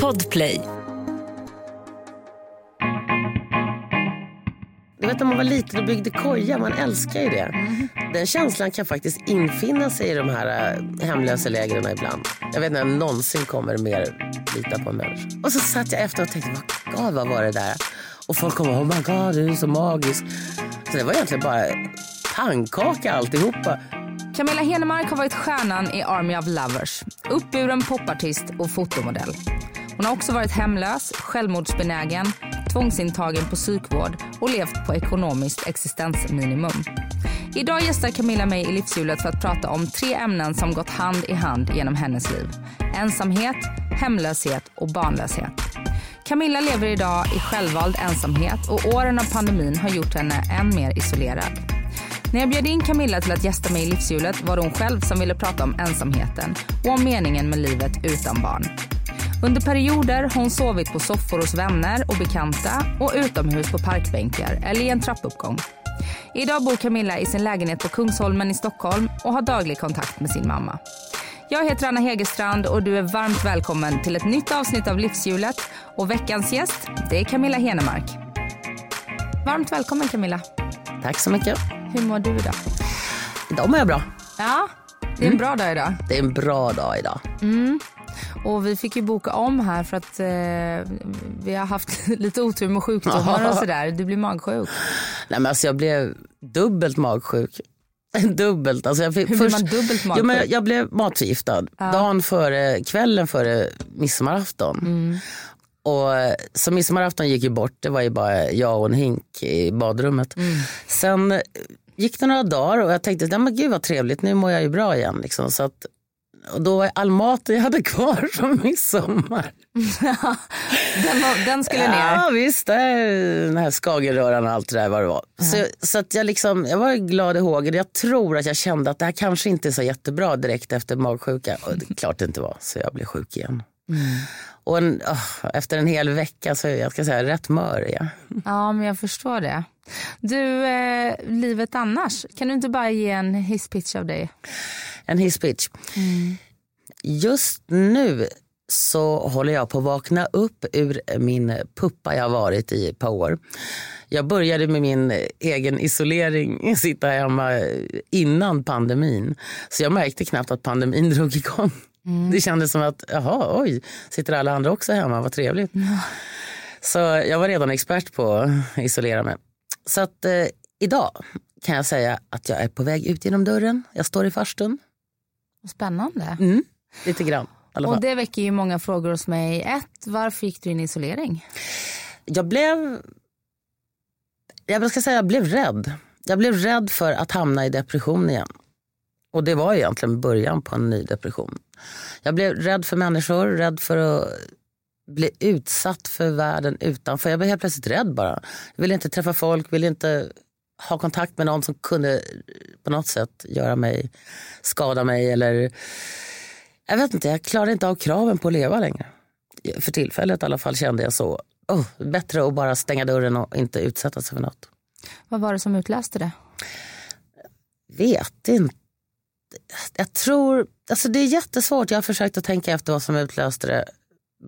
Podplay. Du vet när man var liten och byggde koja, man älskar ju det. Den känslan kan faktiskt infinna sig i de här äh, hemlösa lägren ibland. Jag vet inte om jag någonsin kommer mer lita på en människa. Och så satt jag efter och tänkte, vad, God, vad var det där? Och folk kom oh my god, du är så magisk. Så det var egentligen bara pannkaka alltihopa. Camilla Henemark har varit stjärnan i Army of Lovers. Uppburen popartist och fotomodell. Hon har också varit hemlös, självmordsbenägen, tvångsintagen på psykvård och levt på ekonomiskt existensminimum. Idag gästar Camilla mig i livshjulet för att prata om tre ämnen som gått hand i hand genom hennes liv. Ensamhet, hemlöshet och barnlöshet. Camilla lever idag i självvald ensamhet och åren av pandemin har gjort henne än mer isolerad. När jag bjöd in Camilla till att gästa mig i livshjulet var det hon själv som ville prata om ensamheten och om meningen med livet utan barn. Under perioder har hon sovit på soffor hos vänner och bekanta och utomhus på parkbänkar eller i en trappuppgång. Idag bor Camilla i sin lägenhet på Kungsholmen i Stockholm och har daglig kontakt med sin mamma. Jag heter Anna Hegerstrand och du är varmt välkommen till ett nytt avsnitt av Livshjulet. Och veckans gäst, det är Camilla Henemark. Varmt välkommen Camilla. Tack så mycket. Hur mår du idag? Idag mår jag bra. Ja, det är en bra dag idag. Det är en bra dag idag. Och vi fick ju boka om här för att eh, vi har haft lite otur med sjukdomar och sådär. Du blir magsjuk. Nej, men alltså jag blev dubbelt magsjuk. dubbelt. Alltså jag fick, Hur blir man dubbelt Jo, men jag, magsjuk? blev matförgiftad dagen före, kvällen före midsommarafton. Mm. Och, så midsommarafton gick ju bort, det var ju bara jag och en hink i badrummet. Mm. Sen gick det några dagar och jag tänkte, nej men gud vad trevligt, nu mår jag ju bra igen. Liksom. Så att, och då var all maten jag hade kvar från midsommar. Den, den skulle ner. Ja visst, den här skagenröran och allt det där vad det var. Så, så att jag, liksom, jag var glad i hågen. Jag tror att jag kände att det här kanske inte är så jättebra direkt efter magsjuka. Och det klart det inte var, så jag blev sjuk igen. Och en, åh, efter en hel vecka så är jag ska säga, rätt mör jag. Ja, men jag förstår det. Du, eh, livet annars. Kan du inte bara ge en hisspitch av dig? En hisspitch. Just nu så håller jag på att vakna upp ur min puppa jag har varit i ett par år. Jag började med min egen isolering, sitta hemma innan pandemin. Så jag märkte knappt att pandemin drog igång. Det kändes som att, jaha, oj, sitter alla andra också hemma, vad trevligt. Så jag var redan expert på att isolera mig. Så att eh, idag kan jag säga att jag är på väg ut genom dörren. Jag står i farstun. Spännande. Mm, lite grann. Och det väcker ju många frågor hos mig. Ett, varför gick du in i isolering? Jag blev... Jag ska säga jag blev rädd. Jag blev rädd för att hamna i depression igen. Och det var egentligen början på en ny depression. Jag blev rädd för människor, rädd för att bli utsatt för världen utanför. Jag blev helt plötsligt rädd bara. Jag ville inte träffa folk, ville inte ha kontakt med någon som kunde på något sätt göra mig, skada mig eller... Jag vet inte, jag klarade inte av kraven på att leva längre. För tillfället i alla fall kände jag så. Oh, bättre att bara stänga dörren och inte utsätta sig för något. Vad var det som utlöste det? Vet inte. Jag tror, alltså det är jättesvårt. Jag har försökt att tänka efter vad som utlöste det.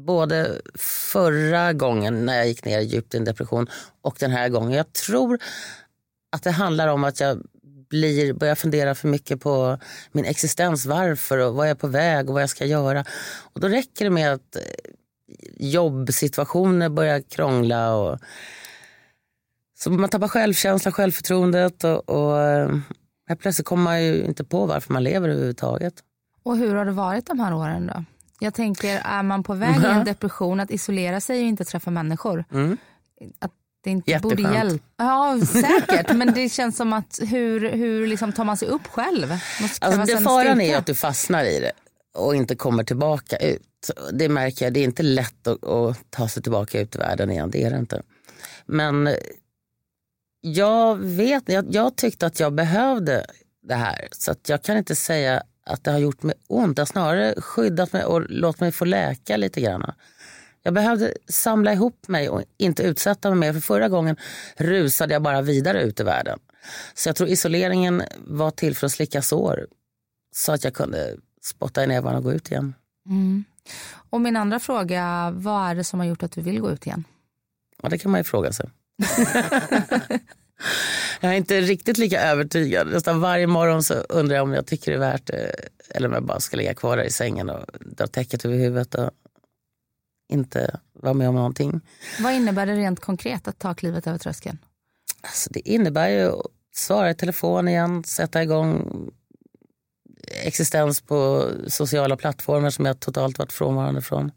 Både förra gången när jag gick ner djupt i en depression och den här gången. Jag tror att det handlar om att jag blir, börjar fundera för mycket på min existens, varför och vad jag är på väg och vad jag ska göra. Och då räcker det med att eh, jobbsituationer börjar krångla. Och, så man tappar självkänsla, självförtroendet och, och eh, helt plötsligt kommer man ju inte på varför man lever överhuvudtaget. Och hur har det varit de här åren då? Jag tänker, är man på väg i en depression, att isolera sig och inte träffa människor. Att det inte borde Jätteskönt. hjälpa. Ja, säkert. men det känns som att hur, hur liksom tar man sig upp själv? Alltså det faran är att du fastnar i det och inte kommer tillbaka ut. Det märker jag, det är inte lätt att, att ta sig tillbaka ut i världen igen, det är det inte. Men jag vet, jag, jag tyckte att jag behövde det här så att jag kan inte säga att det har gjort mig ont. Det har snarare skyddat mig och låtit mig få läka lite grann. Jag behövde samla ihop mig och inte utsätta mig mer. För förra gången rusade jag bara vidare ut i världen. Så jag tror isoleringen var till för att slicka sår. Så att jag kunde spotta i nävarna och gå ut igen. Och min andra fråga, vad är det som har gjort att du vill gå ut igen? Ja, det kan man ju fråga sig. jag är inte riktigt lika övertygad. Nästan varje morgon så undrar jag om jag tycker det är värt det eller om jag bara ska ligga kvar där i sängen och dra täcket över huvudet och inte vara med om någonting. Vad innebär det rent konkret att ta klivet över tröskeln? Alltså det innebär ju att svara i telefon igen, sätta igång existens på sociala plattformar som jag totalt varit frånvarande från.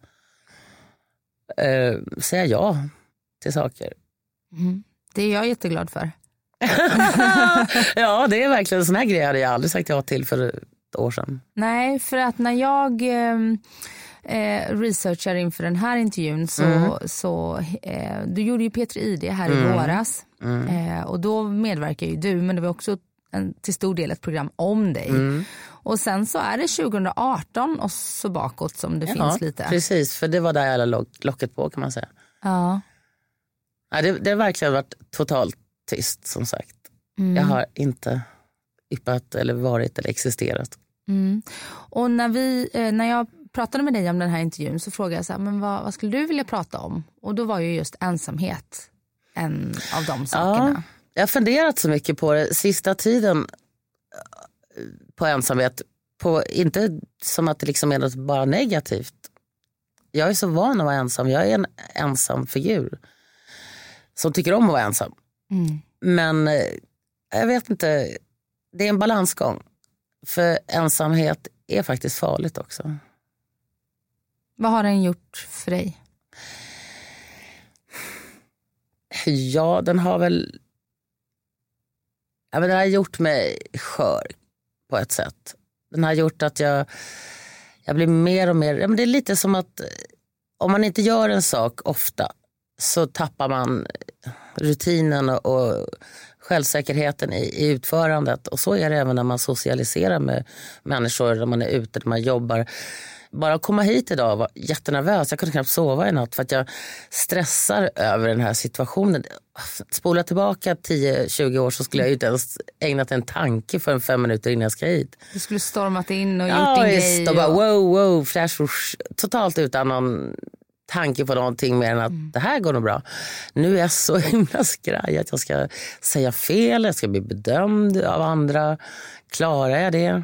Uh, säga ja till saker. Mm. Det är jag jätteglad för. ja, det är verkligen en sån här grej hade jag aldrig sagt ja till för ett år sedan. Nej, för att när jag ehm, eh, researchar inför den här intervjun så, mm. så eh, du gjorde ju Petri ID här mm. i våras mm. eh, och då medverkar ju du men det var också en, till stor del ett program om dig. Mm. Och sen så är det 2018 och så bakåt som det ja, finns lite. Precis, för det var där jag la locket på kan man säga. Ja. Ja det, det har verkligen varit totalt tyst som sagt. Mm. Jag har inte yppat eller varit eller existerat. Mm. Och när, vi, eh, när jag pratade med dig om den här intervjun så frågade jag så här, men vad, vad, skulle du vilja prata om? Och då var ju just ensamhet en av de sakerna. Ja, jag har funderat så mycket på det sista tiden på ensamhet. På, inte som att det liksom är något bara negativt. Jag är så van att vara ensam. Jag är en ensam figur. Som tycker om att vara ensam. Mm. Men eh, jag vet inte. Det är en balansgång. För ensamhet är faktiskt farligt också. Vad har den gjort för dig? Ja, den har väl... Ja, men den har gjort mig skör på ett sätt. Den har gjort att jag, jag blir mer och mer... Ja, men det är lite som att om man inte gör en sak ofta så tappar man rutinen och, och självsäkerheten i, i, utförandet. Och så är det även när man socialiserar med människor, när man är ute, när man jobbar. Bara att komma hit idag var jättenervös. Jag kunde knappt sova i natt för att jag stressar över den här situationen. Spola tillbaka 10-20 år så skulle jag inte ens ägnat en tanke för en fem minuter innan jag ska hit. Du skulle stormat in och gjort ja, din grej. Och bara, wow, wow, flash, whoosh. Totalt utan någon tanke på någonting mer än att mm. det här går nog bra. Nu är jag så himla skraj att jag ska säga fel, jag ska bli bedömd av andra. Klarar jag det?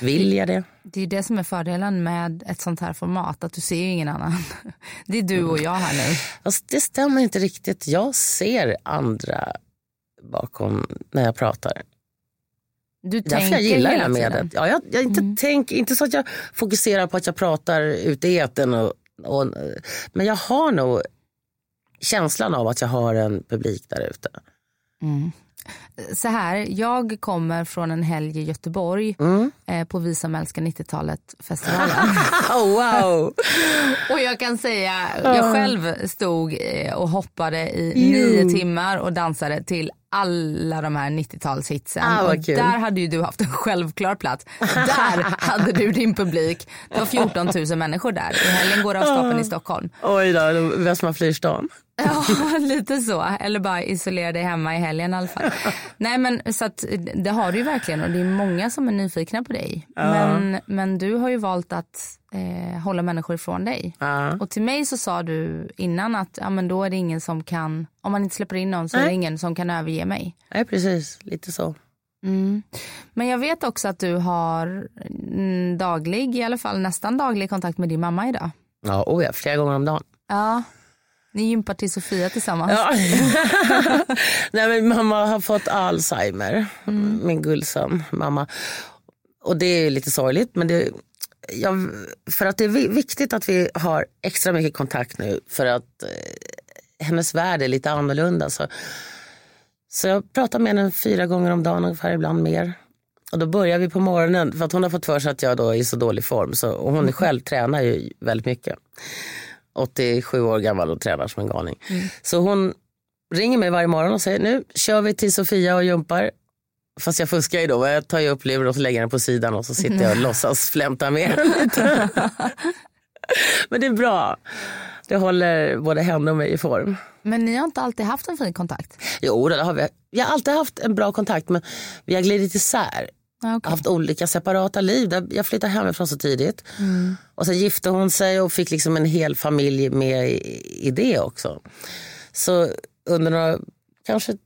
Vill jag det? Det är det som är fördelen med ett sånt här format, att du ser ingen annan. Det är du och jag här nu. Alltså, det stämmer inte riktigt. Jag ser andra bakom när jag pratar. Du därför jag gillar det här mediet. Ja, jag, jag inte, mm. tänk, inte så att jag fokuserar på att jag pratar ute i eten och, och, men jag har nog känslan av att jag har en publik där ute. Mm så här, jag kommer från en helg i Göteborg mm. eh, på Vi som älskar 90-talet-festivalen. oh, wow! och jag kan säga, jag själv stod eh, och hoppade i nio timmar och dansade till alla de här 90-talshitsen. Ah, och där hade ju du haft en självklar plats. Där hade du din publik. Det var 14 000 människor där. I helgen går av stapeln i Stockholm. Oj då, Västman flyr stan. Ja, lite så. Eller bara isolera dig hemma i helgen i alla fall. Nej men så att det har du ju verkligen och det är många som är nyfikna på dig. Ja. Men, men du har ju valt att eh, hålla människor ifrån dig. Ja. Och till mig så sa du innan att ja, men då är det ingen som kan, om man inte släpper in någon så Nej. är det ingen som kan överge mig. Nej precis, lite så. Mm. Men jag vet också att du har daglig, i alla fall nästan daglig kontakt med din mamma idag. Ja, oh ja flera gånger om dagen. Ja, ni gympar till Sofia tillsammans. Ja. Nej, men mamma har fått Alzheimer, mm. min gullson mamma. Och det är lite sorgligt men det, jag, för att det är viktigt att vi har extra mycket kontakt nu för att eh, hennes värld är lite annorlunda. Så, så jag pratar med henne fyra gånger om dagen ungefär, ibland mer. Och då börjar vi på morgonen för att hon har fått för sig att jag då är i så dålig form. Så, och hon mm. själv tränar ju väldigt mycket. 87 år gammal och tränar som en galning. Mm. Så hon ringer mig varje morgon och säger nu kör vi till Sofia och jumpar. Fast jag fuskar ju då. Jag tar ju upp luren och så lägger den på sidan och så sitter jag och låtsas flämta med lite. Men det är bra. Det håller både henne och mig i form. Men ni har inte alltid haft en fin kontakt? Jo, det har vi. Vi har alltid haft en bra kontakt men vi har glidit isär. Okej. haft olika separata liv. Jag flyttade hemifrån så tidigt. Och sen gifte hon sig och fick liksom en hel familj med i, i det också. Så under några, kanske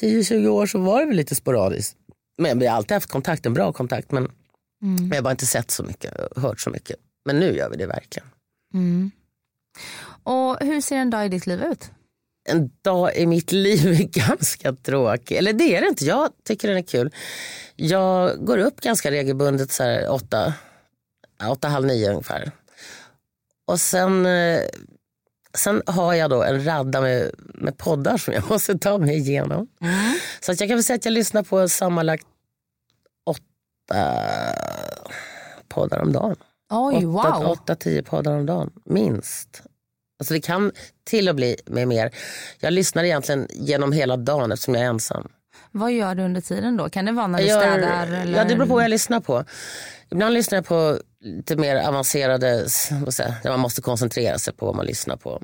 10-20 år så var det väl lite sporadiskt. Men vi har alltid haft kontakt, en bra kontakt. Men vi har bara inte sett så mycket, hört så mycket. Men nu gör vi det verkligen. Och hur ser en dag i ditt liv ut? En dag i mitt liv är ganska tråkig. Eller det är det inte, jag tycker den är kul. Jag går upp ganska regelbundet så här åtta, åtta, halv nio ungefär. Och sen, eh, sen har jag då en radda med, med poddar som jag måste ta mig igenom. Så att jag kan väl säga att jag lyssnar på sammanlagt åtta poddar om dagen. Oj, Åtta, wow. åtta, tio poddar om dagen, minst. Alltså det kan till och bli med mer. Jag lyssnar egentligen genom hela dagen eftersom jag är ensam. Vad gör du under tiden då? Kan det vara när du Jag städar? Eller? Ja, det beror på vad jag lyssnar på. Ibland lyssnar jag på lite mer avancerade, s- vad säger, jag, där man måste koncentrera sig på vad man lyssnar på.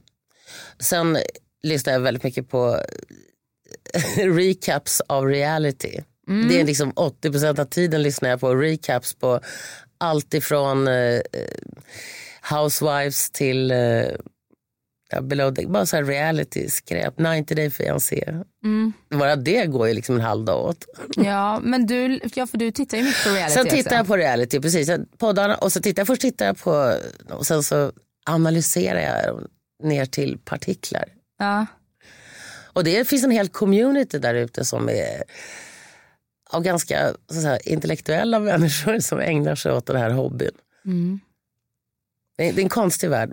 Sen lyssnar jag väldigt mycket på recaps av reality. Det är liksom 80% av tiden lyssnar jag på recaps på allt ifrån eh, eh, Housewives till eh, below the, bara så här reality-skräp. 90 Day Fiancé. Bara det går ju liksom en halv dag åt. Ja, men du, ja, för du tittar ju mycket på reality Sen tittar också. jag på reality, precis. Poddarna, och så tittar jag, först tittar jag på, och sen så analyserar jag dem ner till partiklar. Ja. Och det finns en hel community där ute som är av ganska säga, intellektuella människor som ägnar sig åt den här hobbyn. Det, är, det är en konstig värld.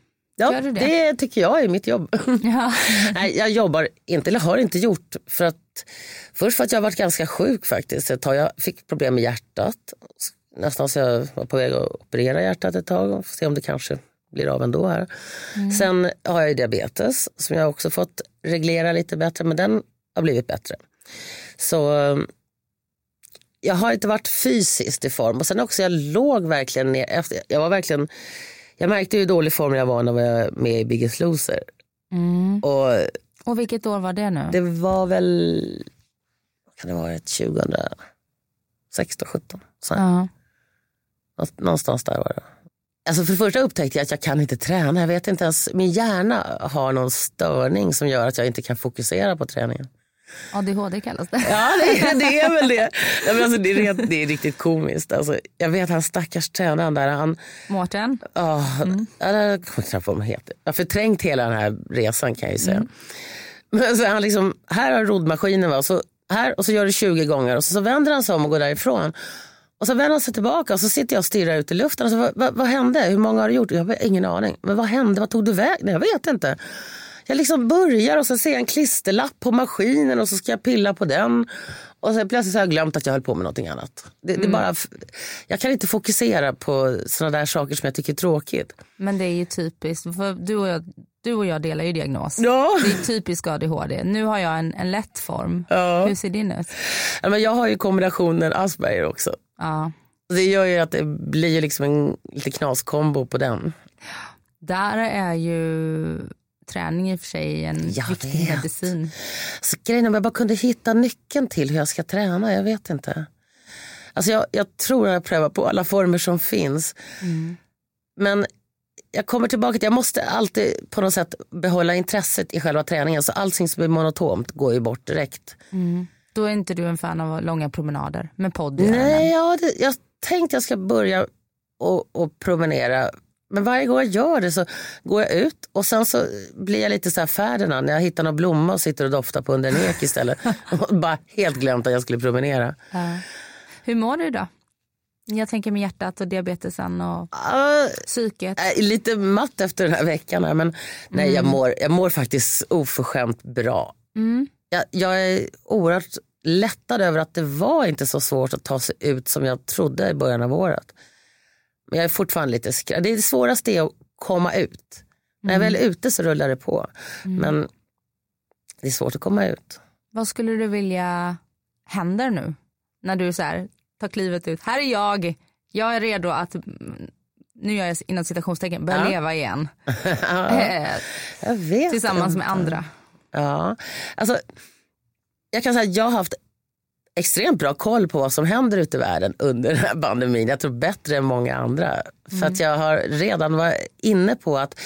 Ja, det? det? tycker jag är mitt jobb. Ja. Nej, jag jobbar inte, eller har inte gjort. För att, först för att jag har varit ganska sjuk faktiskt. Ett tag. Jag fick problem med hjärtat. Nästan så jag var på väg att operera hjärtat ett tag. och se om det kanske blir av ändå här. Sen har jag ju diabetes som jag också fått reglera lite bättre. Men den har blivit bättre. Så jag har inte varit fysiskt i form. Och sen också jag låg verkligen ner. Efter, jag var verkligen jag märkte hur dålig form jag var när jag var med i Biggest Loser. Och Och vilket år var det nu? det var väl, kan det varit, 2016, 17? Så. Ja. Nå- Någonstans där var det. Alltså för det första upptäckte jag att jag kan inte träna. Jag vet inte ens, min hjärna har någon störning som gör att jag inte kan fokusera på träningen. ADHD kallas det. Ja, det, det är väl det. Ja, men alltså, det, är, det är riktigt komiskt. Alltså, jag vet han stackars tränaren där, han, Mårten? Ja, ja, jag kommer knappt på vad de heter. Jag har förträngt hela den här resan kan jag ju säga. Men så är han liksom, här har roddmaskinen va? Och så, här, och så gör det 20 gånger och så, så vänder han sig om och går därifrån. Och så vänder han sig tillbaka och så sitter jag och stirrar ut i luften. Och så, vad, vad, vad hände? Hur många har du gjort? Jag har ingen aning. Men vad hände? Vad tog du vägen? Nej, Jag vet inte. Jag liksom börjar och så ser jag en klisterlapp på maskinen och så ska jag pilla på den. Och sen plötsligt så har jag glömt att jag höll på med någonting annat. Det, det är bara, jag kan inte fokusera på sådana där saker som jag tycker är tråkigt. Men det är ju typiskt. För du, och jag, du och jag delar ju diagnos. Ja. Det är typisk ADHD. Nu har jag en, en lätt form. Ja. Hur ser din ut? Ja, men jag har ju kombinationen Asperger också. Ja. Det gör ju att det blir liksom en lite knaskombo på den. Där är ju träning i och för sig en Jag viktig vet. medicin. Så grejen är om jag bara kunde hitta nyckeln till hur jag ska träna, jag vet inte. Alltså jag, jag tror att jag prövar på alla former som finns. Men jag kommer tillbaka till jag måste alltid på något sätt behålla intresset i själva träningen. Så allting som är monotont går ju bort direkt. Då är inte du en fan av långa promenader med podd. Nej, ja, det, jag tänkte jag ska börja och, och promenera. Men varje gång jag gör det så går jag ut och sen så blir jag lite så här Ferdinand när jag hittar någon blomma och sitter och doftar på under en ek istället. och bara helt glömt att jag skulle promenera. Hur mår du då? Jag tänker med hjärtat och diabetesen och Uh, psyket. äh, lite matt efter den här veckan här, men nej jag, mår, jag mår faktiskt oförskämt bra. Jag, jag är oerhört lättad över att det var inte så svårt att ta sig ut som jag trodde i början av året. Men jag är fortfarande lite skraj. Det, svåraste är att komma ut. När jag väl är ute så rullar det på. Men det är svårt att komma ut. Vad skulle du vilja händer nu? När du så här, tar klivet ut. Här är jag. Jag är redo att, mm, nu gör jag inom citationstecken, börja Ja. leva igen. Jag vet Tillsammans med inte. andra. Ja, alltså, jag kan säga att jag har haft extremt bra koll på vad som händer ute i världen under den här pandemin. Jag tror bättre än många andra. För att jag har redan varit inne på att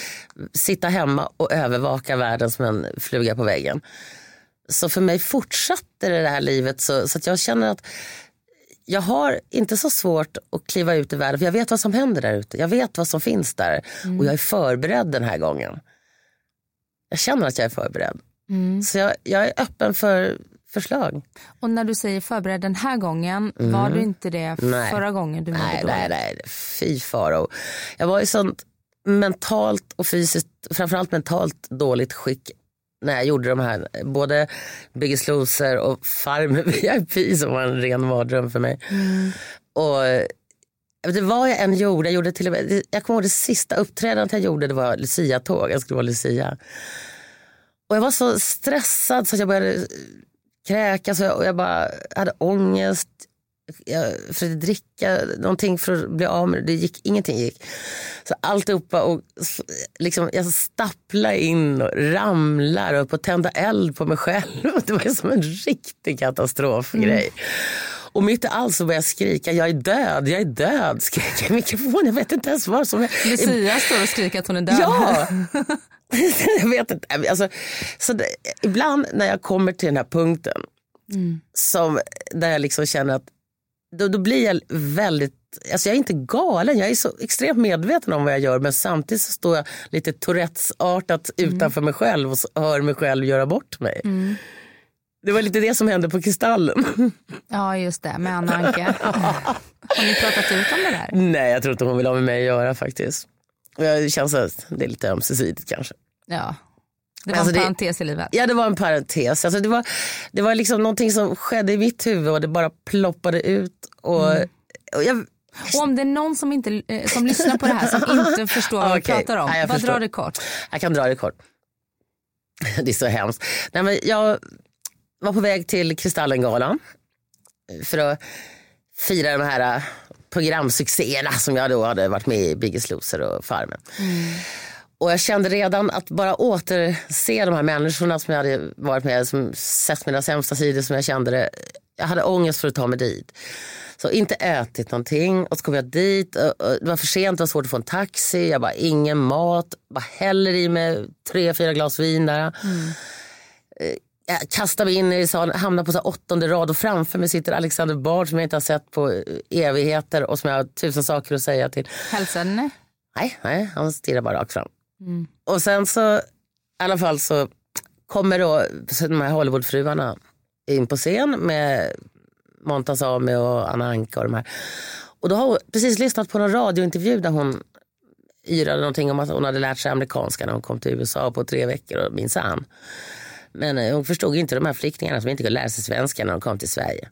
sitta hemma och övervaka världen som en fluga på väggen. Så för mig fortsatte det här livet så, så att jag känner att jag har inte så svårt att kliva ut i världen för jag vet vad som händer där ute. Jag vet vad som finns där och jag är förberedd den här gången. Jag känner att jag är förberedd. Så jag, jag är öppen för förslag. Och när du säger förberedd den här gången, var du inte det Nej. förra gången du mådde Nej, dåligt? nej, nej. Fy faro. Jag var i sånt mentalt och fysiskt, framförallt mentalt dåligt skick när jag gjorde de här, både Biggest Loser och Farmen VIP som var en ren mardröm för mig. Och eh, det var jag än gjorde, jag, gjorde till och med, jag kommer ihåg det sista uppträdandet jag gjorde, det var Lucia-tåg, jag skulle vara Lucia. Och jag var så stressad så att jag började kräkas och jag, och jag bara hade ångest. Jag försökte dricka någonting för att bli av med det, det gick, ingenting gick. Så alltihopa och liksom, jag stapplade in och ramlar och på att tända eld på mig själv. Det var som en riktig katastrofgrej. Och mitt i allt så började jag skrika, jag är död, jag är död. Skrek jag i mikrofonen, jag vet inte ens vad som... Lucia står och skriker att hon är död. Ja! jag vet inte. Alltså, så det, ibland när jag kommer till den här punkten som, där jag liksom känner att då, då blir jag väldigt, alltså jag är inte galen, jag är så extremt medveten om vad jag gör men samtidigt så står jag lite Tourettes-artat utanför mig själv och hör mig själv göra bort mig. Det var lite det som hände på Kristallen. Ja, just det, med Anna Anka. Har ni pratat ut om det där? Nej, jag tror inte hon vill ha med mig att göra faktiskt. Det känns att det är lite ömsesidigt kanske. Ja. Det var Alltså, en det- parentes i livet. Ja det var en parentes. Alltså, det, var, det var liksom någonting som skedde i mitt huvud och det bara ploppade ut. Och, och jag, Och om det är någon som, inte, eh, som lyssnar på det här som inte förstår vad vi Okej. pratar om, Nej, jag bara förstår. dra det kort. jag kan dra det kort. Det är så hemskt. Nej, men jag var på väg till Kristallengalan för att fira de här programsuccéerna som jag då hade varit med i, Biggest Loser och Farmen. Och jag kände redan att bara återse de här människorna som jag hade varit med, som sett mina sämsta sidor som jag kände det. Jag hade ångest för att ta mig dit. Så inte ätit någonting och så kom jag dit. Och, och det var för sent, det var svårt att få en taxi. Jag bara ingen mat. Bara häller i mig tre, fyra glas vin där. Mm kastar mig in i salen, hamnar på så åttonde rad och framför mig sitter Alexander Bard som jag inte har sett på eh, evigheter och som jag har tusen saker att säga till. Hälsade? Nej, nej han stirrar bara rakt fram. Och sen så, i alla fall så kommer då så de här Hollywoodfruarna in på scen med Montaz Ami och Anna Anka och de här. Och då har hon precis lyssnat på en radiointervju där hon yrade någonting om att hon hade lärt sig amerikanska när hon kom till USA på tre veckor och minsann. Men eh, hon förstod inte de här flyktingarna som inte kunde lära sig svenska när de kom till Sverige.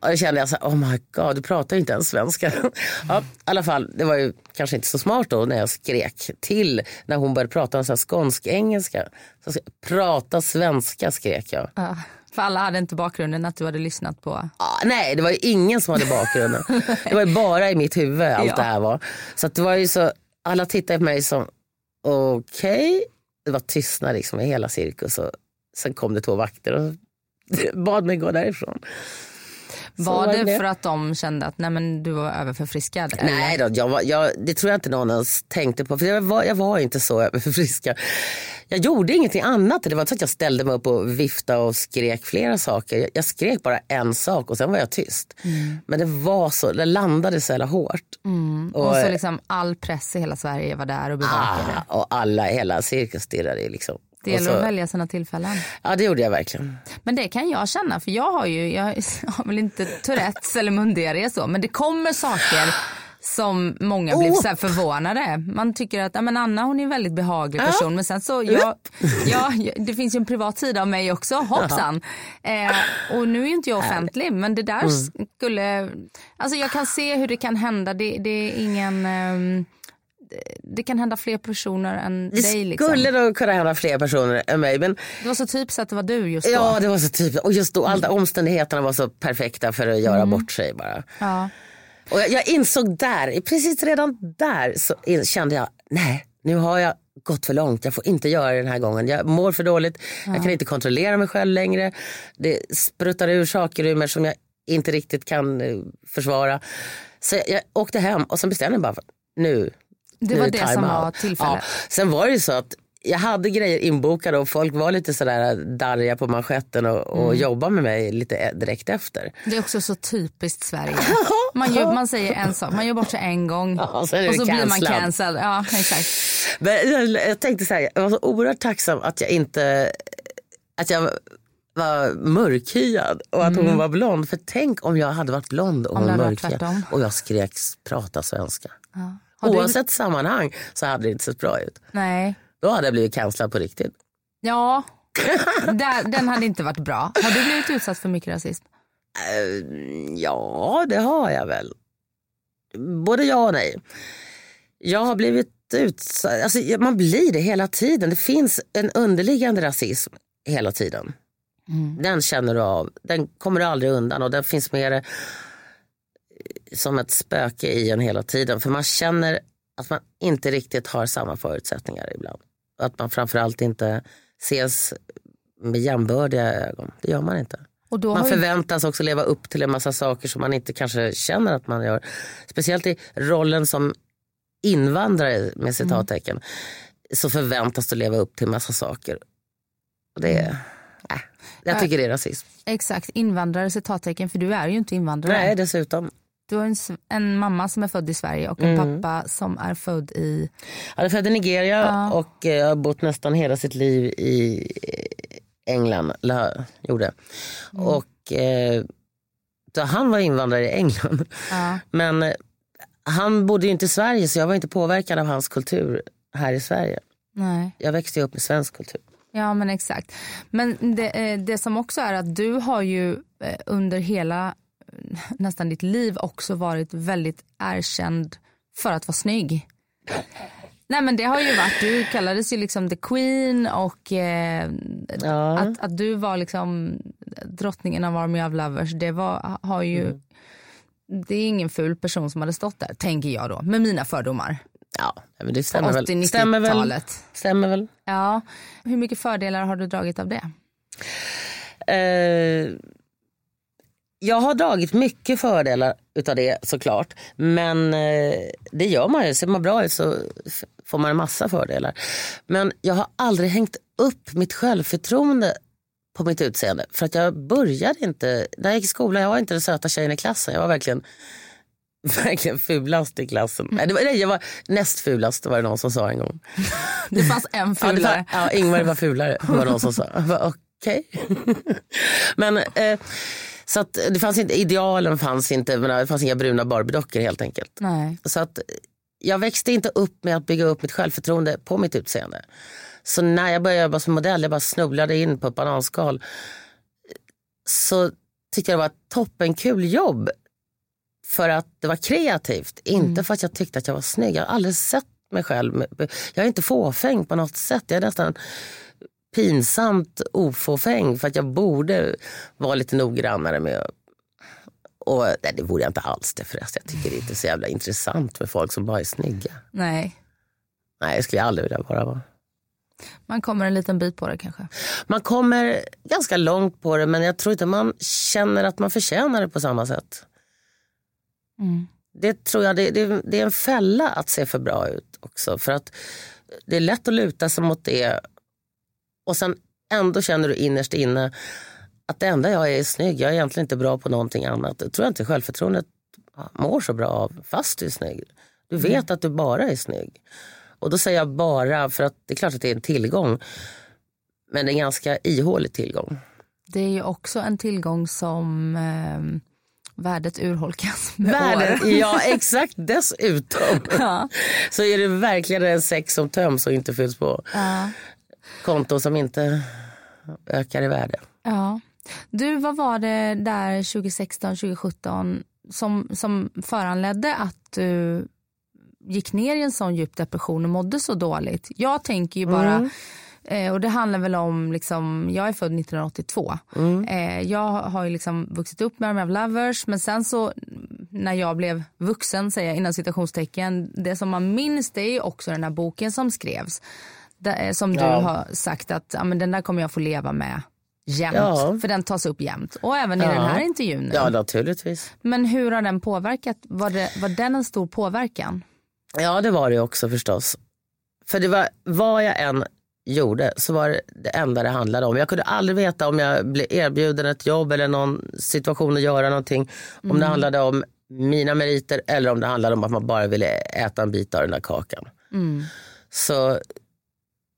Och då kände jag så här, oh my god, du pratar ju inte ens svenska. ja, I alla fall, det var ju kanske inte så smart då när jag skrek till när hon började prata en sån skånsk-engelska. Så prata svenska skrek jag. Ja. För alla hade inte bakgrunden att du hade lyssnat på. Ah, nej, det var ju ingen som hade bakgrunden. det var ju bara i mitt huvud allt Ja. det här var. Så det var ju så, alla tittade på mig som, okej. Det var tystnad liksom i hela cirkus och sen kom det två vakter och bad mig gå därifrån. Var det det. för att de kände att nej, men du var överförfriskad? eller? Nej då, jag var, jag, det tror jag inte någon ens tänkte på. För jag var, jag var inte så överförfriskad. jag gjorde ingenting annat. Det var inte så att jag ställde mig upp och viftade och skrek flera saker. Jag, jag skrek bara en sak och sen var jag tyst. Men det var så, det landade så jävla hårt. Och, så liksom all press i hela Sverige var där och bevakade. ah, och alla, hela cirkus stirrade liksom. Det gäller så- att välja sina tillfällen. Ja det gjorde jag verkligen. Men det kan jag känna för jag har ju, jag har väl inte Tourettes eller mundiaré så men det kommer saker som många blir Oh. så förvånade. Man tycker att ja, men Anna hon är en väldigt behaglig person men sen så, jag, ja, det finns ju en privat sida av mig också, hoppsan. Eh, och nu är ju inte jag offentlig men det där Mm. skulle, alltså jag kan se hur det kan hända, det, det är ingen, ehm, det- det kan hända fler personer än Det dig. Liksom. skulle nog kunna hända fler personer än mig. Men Det var så typiskt att det var du just då. ja det var så typiskt. Och just då alla omständigheterna var så perfekta för att göra bort sig bara. Ja. Och jag, jag insåg där, precis redan där så kände jag, nej nu har jag gått för långt, jag får inte göra det den här gången. Jag mår för dåligt, jag kan inte kontrollera mig själv längre. Det spruttar ur saker ur mig som jag inte riktigt kan eh, försvara. Så jag, jag åkte hem och sen bestämde jag bara, nu Det var är det som out. var tillfället. Ja. Sen var det ju så att jag hade grejer inbokade och folk var lite sådär darriga på manschetten och, och Mm. jobbade med mig lite e- direkt efter. Det är också så typiskt Sverige. Man, gör, man säger en sak, man gör bort sig en gång Ja, sen är och så blir man cancelled. Ja, exakt. Men jag, jag tänkte så här, jag var så oerhört tacksam att jag inte, att jag var mörkhyad och att hon var blond. För tänk om jag hade varit blond och Mm. Om hon mörkhyad och jag skrek prata svenska. Har du- Oavsett sammanhang så hade det inte sett bra ut. Nej. Då hade jag blivit cancellad på riktigt. Ja, den hade inte varit bra. Har du blivit utsatt för mycket rasism? Ja, det har jag väl. Både ja och nej. Jag har blivit utsatt, alltså, man blir det hela tiden. Det finns en underliggande rasism hela tiden. Den känner du av, den kommer du aldrig undan och den finns med som ett spöke i en hela tiden. För man känner att man inte riktigt har samma förutsättningar ibland. Och att man framförallt inte ses med jämbördiga ögon. Det gör man inte. Man ju, förväntas också leva upp till en massa saker som man inte kanske känner att man gör. Speciellt i rollen som invandrare med citattecken. Så förväntas du leva upp till en massa saker. Och det är, äh, jag tycker det är rasism. exakt, invandrare citattecken för du är ju inte invandrare. Nej dessutom. Du har en, en mamma som är född i Sverige och en Mm. pappa som är född i... Han är född i Nigeria Ja. och eh, har bott nästan hela sitt liv i England. Eller, gjorde. Mm. Och, eh, så han var invandrare i England. Ja. Men eh, han bodde ju inte i Sverige så jag var inte påverkad av hans kultur här i Sverige. Nej. Jag växte ju upp med svensk kultur. Ja men exakt. Men det, eh, det som också är att du har ju eh, under hela eh, nästan ditt liv också varit väldigt erkänd för att vara snygg. Nej men det har ju varit, du kallades ju liksom the queen och eh, Ja. att, att du var liksom drottningen av Army of Lovers det var, har ju det är ingen ful person som hade stått där, tänker jag då, med mina fördomar. Ja, men det stämmer väl. 80-90-talet. Stämmer väl. Stämmer väl. Ja, hur mycket fördelar har du dragit av det? Eh, jag har dragit mycket fördelar utav det såklart. Men eh, det gör man ju. Ser man bra ut så får man en massa fördelar. Men jag har aldrig hängt upp mitt självförtroende på mitt utseende. För att jag började inte, när jag gick i skolan, jag var inte den söta tjejen i klassen. Jag var verkligen verkligen fulast i klassen. Nej, det var, nej, jag var näst fulast var det någon som sa en gång. Det fanns en Ja, det fulare. var, ja, Ingvar var fulare var någon som sa. Okej. men eh, så att det fanns inte, idealen fanns inte, men det fanns inga bruna Barbiedockor helt enkelt. Nej. Så att jag växte inte upp med att bygga upp mitt självförtroende på mitt utseende. Så när jag började jobba som modell, jag bara snubblade in på ett bananskal. Så tyckte jag det var ett toppenkul jobb. För att det var kreativt, inte för att jag tyckte att jag var snygg. Jag har aldrig sett mig själv. Jag är inte fåfäng på något sätt. Jag är nästan pinsamt ofåfäng för att jag borde vara lite noggrannare med och nej, det vore jag inte alls det förresten. Jag tycker det är inte så jävla intressant med folk som bara är snygga. Nej. Nej, det skulle jag aldrig vilja bara vara. Man kommer en liten bit på det kanske. Man kommer ganska långt på det men jag tror inte man känner att man förtjänar det på samma sätt. Mm. Det tror jag det, det, det är en fälla att se för bra ut också. För att det är lätt att luta sig mot det Och sen ändå känner du innerst inne att det enda jag är är snygg. Jag är egentligen inte bra på någonting annat. Jag tror inte självförtroendet mår så bra av fast du är snygg. Du vet mm. att du bara är snygg. Och då säger jag bara för att det är klart att det är en tillgång. Men det är en ganska ihålig tillgång. Det är ju också en tillgång som eh, värdet urholkas med värdet, år. Ja exakt dessutom. ja. Så är det verkligen en säck som töms och inte fylls på. Ja. Konton som inte ökar i värde. Ja. Du, vad var det där 2016, 2017 som, som föranledde att du gick ner i en sån djup depression och mådde så dåligt? Jag tänker ju bara mm. Eh, och det handlar väl om, liksom, jag är född 1982. Mm. Eh, jag har ju liksom vuxit upp med Army of Lovers men sen så när jag blev vuxen, säger jag inom citationstecken, det som man minns det är också den här boken som skrevs. Där, som ja. du har sagt att ja, men den där kommer jag få leva med jämt. Ja. För den tas upp jämt. Och även i den här intervjun. Nu. Ja, naturligtvis. Men hur har den påverkat? Var, det, var den en stor påverkan? Ja, det var det också förstås. För det var, vad jag än gjorde så var det det enda det handlade om. Jag kunde aldrig veta om jag blev erbjuden ett jobb eller någon situation att göra någonting. Om mm. det handlade om mina meriter eller om det handlade om att man bara ville äta en bit av den där kakan. Mm. Så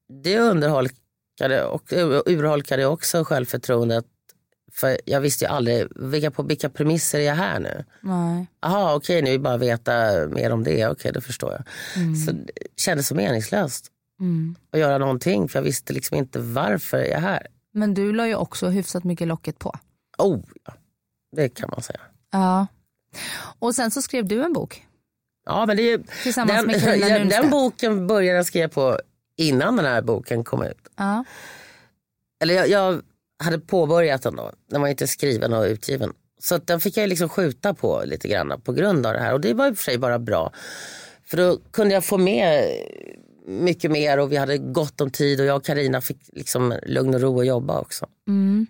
det underholkade och urholkade också självförtroendet. För jag visste ju aldrig vilka, på vilka premisser är jag här nu. Jaha okej nu vill bara veta mer om det. Okej då förstår jag. Mm. Så det kändes så meningslöst mm. att göra någonting. För jag visste liksom inte varför jag är här. Men du la ju också hyfsat mycket locket på. Oh ja, det kan man säga. Ja. Och sen så skrev du en bok. Ja men det är, Tillsammans den, med den boken började jag skriva på innan den här boken kom ut. Ja. Eller jag, jag hade påbörjat den då. Den var inte skriven och utgiven. Så den fick jag liksom skjuta på lite grann på grund av det här. Och det var i och för sig bara bra. För då kunde jag få med mycket mer och vi hade gott om tid och jag och Karina fick liksom lugn och ro att jobba också. Mm.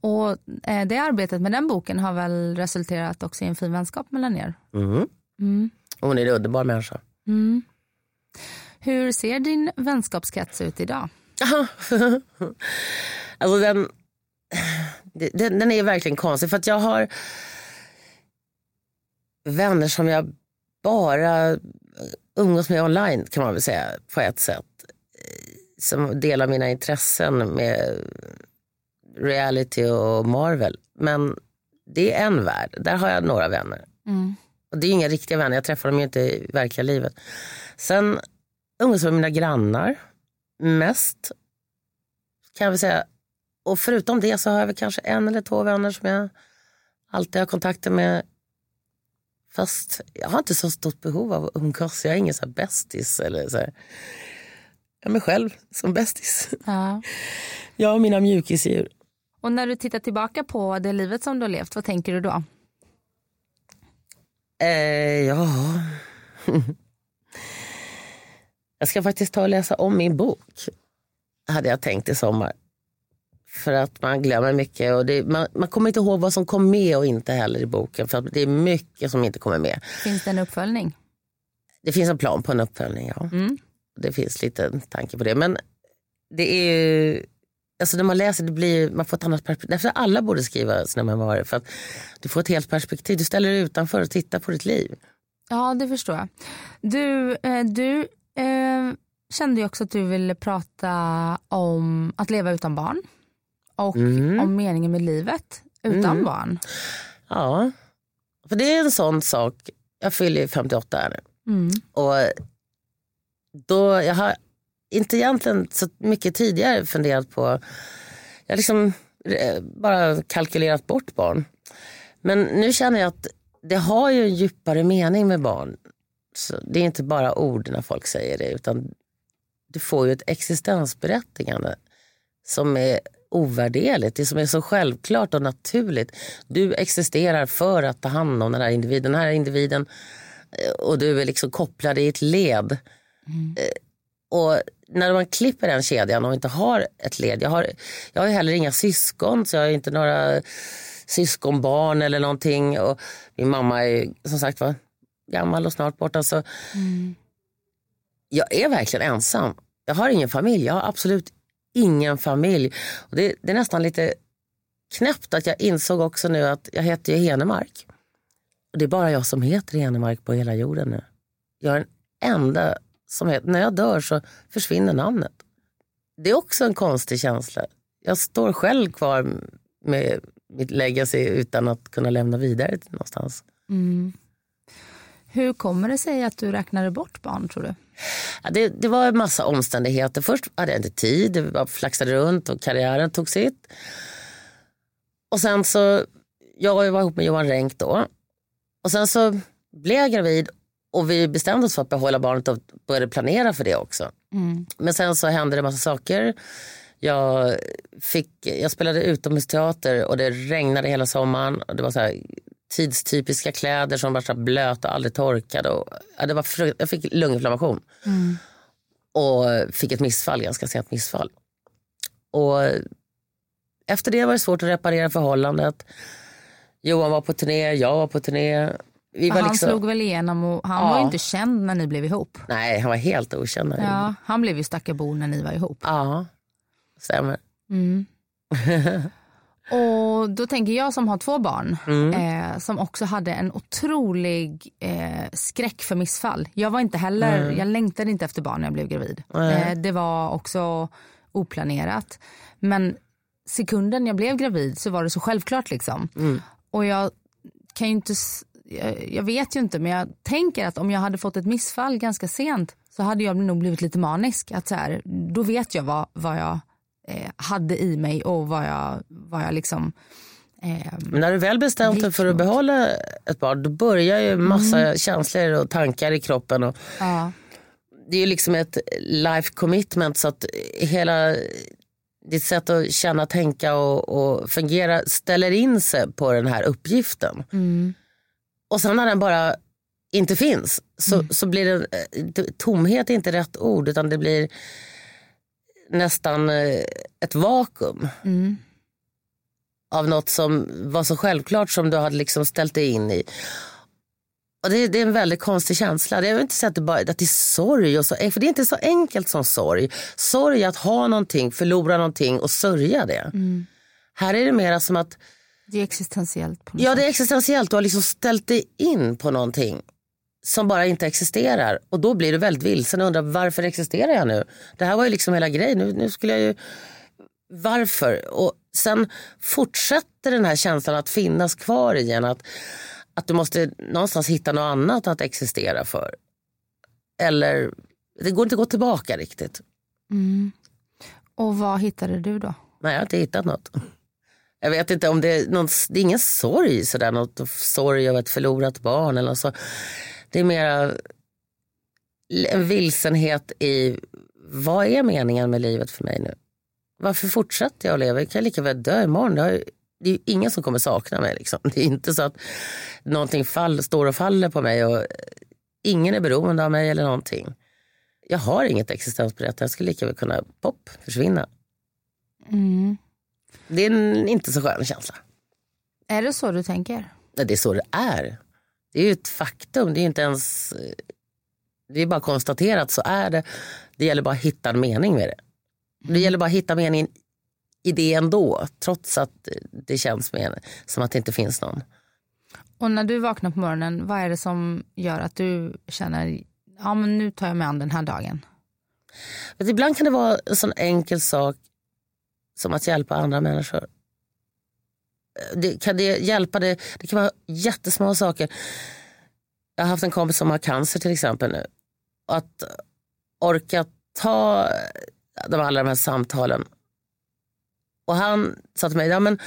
Och eh, det arbetet med den boken har väl resulterat också i en fin vänskap mellan er? Mm. Mm. Hon är en underbar människa. Mm. Hur ser din vänskapskrets ut idag? alltså den, den, den är verkligen konstig för att jag har vänner som jag bara umgås med online kan man väl säga på ett sätt. Som delar mina intressen med reality och Marvel. Men det är en värld, där har jag några vänner. Mm. Och det är inga riktiga vänner, jag träffar dem ju inte i verkliga livet. Sen umgås med mina grannar mest. Kan jag väl säga. Och förutom det så har jag väl kanske en eller två vänner som jag alltid har kontakter med Fast jag har inte så stort behov av att umgås. Jag är ingen så bästis. Eller så här. Jag är mig själv som bästis. Ja. Jag och mina mjukisdjur. Och när du tittar tillbaka på det livet som du har levt, vad tänker du då? Eh, ja... jag ska faktiskt ta och läsa om min bok. Hade jag tänkt i sommar. För att man glömmer mycket och det, man, man, kommer inte ihåg vad som kom med och inte heller i boken. För det är mycket som inte kommer med. Finns det en uppföljning? Det finns en plan på en uppföljning, ja. Mm. Det finns lite tanke på det. Men det är ju, alltså när man läser det blir, man får ett annat perspektiv. Därför alla borde skriva sina memoarer. För att du får ett helt perspektiv. Du ställer dig utanför och tittar på ditt liv. Ja, det förstår jag. Du, eh, du eh, kände ju också att du ville prata om att leva utan barn och mm. om meningen med livet utan mm. barn. Ja, för det är en sån sak. Jag fyller 58 här nu. Mm. Och då, jag har inte egentligen så mycket tidigare funderat på, jag liksom eh, bara kalkylerat bort barn. Men nu känner jag att det har ju en djupare mening med barn. Så det är inte bara ord när folk säger det utan du får ju ett existensberättigande som är ovärderligt, det som är så självklart och naturligt. Du existerar för att ta hand om den här individen. Den här individen eh, och du är liksom kopplad i ett led. Mm. Och när man klipper den kedjan och inte har ett led. Jag har, jag har heller inga syskon så jag har inte några syskonbarn eller någonting. Och min mamma är som sagt var gammal och snart borta. Så mm. Jag är verkligen ensam. Jag har ingen familj. Jag har absolut ingen familj. Och det, det är nästan lite knäppt att jag insåg också nu att jag heter ju Henemark. Och det är bara jag som heter Henemark på hela jorden nu. Jag är den enda som heter, när jag dör så försvinner namnet. Det är också en konstig känsla. Jag står själv kvar med mitt legacy utan att kunna lämna vidare någonstans. Hur kommer det sig att du räknade bort barn tror du? Ja, det, det var en massa omständigheter. Först hade jag inte tid, det bara flaxade runt och karriären tog sitt. Och sen så, jag var ihop med Johan Renck då. Och sen så blev jag gravid och vi bestämde oss för att behålla barnet och började planera för det också. Men sen så hände det massa saker. Jag, fick, jag spelade utomhusteater och det regnade hela sommaren. Och det var så här tidstypiska kläder som var så blöta och aldrig torkade. Och, ja, det var frukt- jag fick lunginflammation. Och fick ett missfall, ganska sent missfall. Och efter det var det svårt att reparera förhållandet. Johan var på turné, jag var på turné. Vi var han liksom, slog väl igenom och han Ja. var ju inte känd när ni blev ihop. Nej, han var helt okänd. när Ja, han blev ju stackabo när ni var ihop. ja stämmer. Och då tänker jag som har två barn Mm. eh, som också hade en otrolig eh, skräck för missfall. Jag var inte heller, jag längtade inte efter barn när jag blev gravid. Eh, det var också oplanerat. Men sekunden jag blev gravid så var det så självklart liksom. Och jag kan inte, jag vet ju inte men jag tänker att om jag hade fått ett missfall ganska sent så hade jag nog blivit lite manisk. Att så här, då vet jag vad, vad jag eh, hade i mig och vad jag, vad jag liksom eh, Men när du väl bestämt dig för att behålla ett barn då börjar ju massa känslor och tankar i kroppen. Och ja. det är ju liksom ett life commitment så att hela ditt sätt att känna, tänka och, och fungera ställer in sig på den här uppgiften. Och sen när den bara inte finns så, så blir det, eh, tomhet är inte rätt ord utan det blir nästan eh, ett vakuum. Av något som var så självklart som du hade liksom ställt dig in i. Och det, det är en väldigt konstig känsla. Det är inte så att det, bara, att det är sorg. Och så, för det är inte så enkelt som sorg. Sorg är att ha någonting, förlora någonting och sörja det. Här är det mer som att Det är existentiellt. Ja, sätt. det är existentiellt. Du har liksom ställt dig in på någonting som bara inte existerar. Och då blir du väldigt vilsen och undrar varför existerar jag nu? Det här var ju liksom hela grejen. Nu, nu skulle jag ju... Varför? Och sen fortsätter den här känslan att finnas kvar i en. Att, att du måste någonstans hitta något annat att existera för. Eller, det går inte att gå tillbaka riktigt. Och vad hittade du då? Nej, jag har inte hittat något. Jag vet inte om det är någon, det är ingen sorg sådär, något sorg över ett förlorat barn eller så. Det är mer en vilsenhet i vad är meningen med livet för mig nu? Varför fortsätter jag att leva? Jag kan lika väl dö imorgon. Det, ju- det är ju ingen som kommer sakna mig. Liksom. Det är inte så att någonting fall, står och faller på mig och ingen är beroende av mig eller någonting. Jag har inget existensberättande. Jag skulle lika väl kunna pop, försvinna. Det är en inte så skön känsla. Är det så du tänker? Det är så det är. Det är ju ett faktum. Det är inte ens... Det är bara konstaterat, så är det. Det gäller bara att hitta en mening med det. Det gäller bara att hitta meningen i det ändå, trots att det känns med, som att det inte finns någon. Och när du vaknar på morgonen, vad är det som gör att du känner, ja men nu tar jag mig an den här dagen? Ibland kan det vara en sån enkel sak som att hjälpa andra människor. Det, kan det hjälpa? Det, det kan vara jättesmå saker. Jag har haft en kompis som har cancer till exempel nu. Att orka ta de, alla de här samtalen. Och han sa till mig, ja, men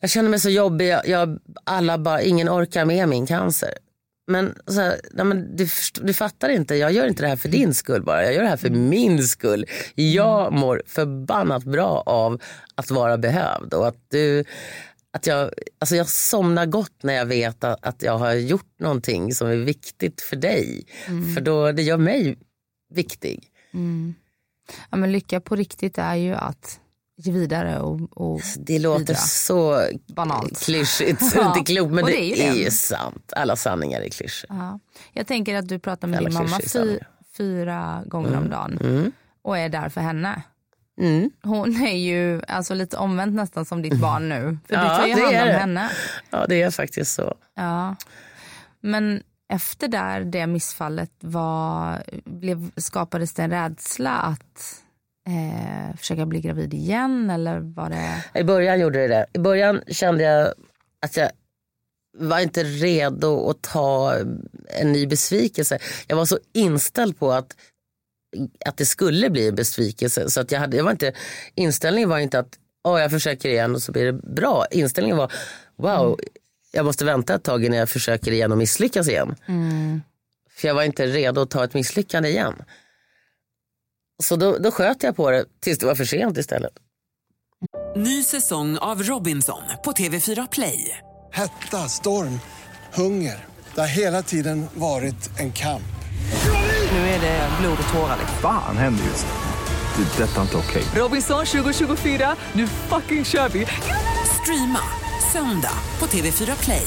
jag känner mig så jobbig, jag, jag, alla bara, ingen orkar med min cancer. Men, så här, nej, men du, du fattar inte, jag gör inte det här för din skull bara. Jag gör det här för min skull. Jag mår förbannat bra av att vara behövd. Och att du, att jag, alltså jag somnar gott när jag vet att, att jag har gjort någonting som är viktigt för dig. För då, det gör mig viktig. Ja, men lycka på riktigt är ju att ge vidare och, och Det låter bidra. så Banalt. klyschigt, Ja, inte klokt, men och det, det är är ju ju det. sant. Alla sanningar är klyschor. Ja. Jag tänker att du pratar med Alla din mamma är fy, fyra gånger om dagen och är där för henne. Mm. Hon är ju alltså lite omvänt nästan som ditt barn nu. För du Ja, tar ju hand om är det. henne. Ja, det är faktiskt så. Ja. Men efter där, det missfallet, var, blev, skapades det en rädsla att eh, försöka bli gravid igen? Eller var det... I början gjorde det det. I början kände jag att jag var inte redo att ta en ny besvikelse. Jag var så inställd på att, att det skulle bli en besvikelse. Så att jag hade, jag var inte, inställningen var inte att oh, jag försöker igen och så blir det bra. Inställningen var wow, jag måste vänta ett tag innan jag försöker igen och misslyckas igen. För jag var inte redo att ta ett misslyckande igen. Så då, då sköt jag på det tills det var för sent istället. Ny säsong av Robinson på TV4 Play. Hetta, storm, hunger. Det har hela tiden varit en kamp. Nu är det blod och tårar. liksom. Fan händer just nu. Det. är Detta är inte okej. Robinson 2024, nu fucking kör vi! Streama söndag på TV4 Play.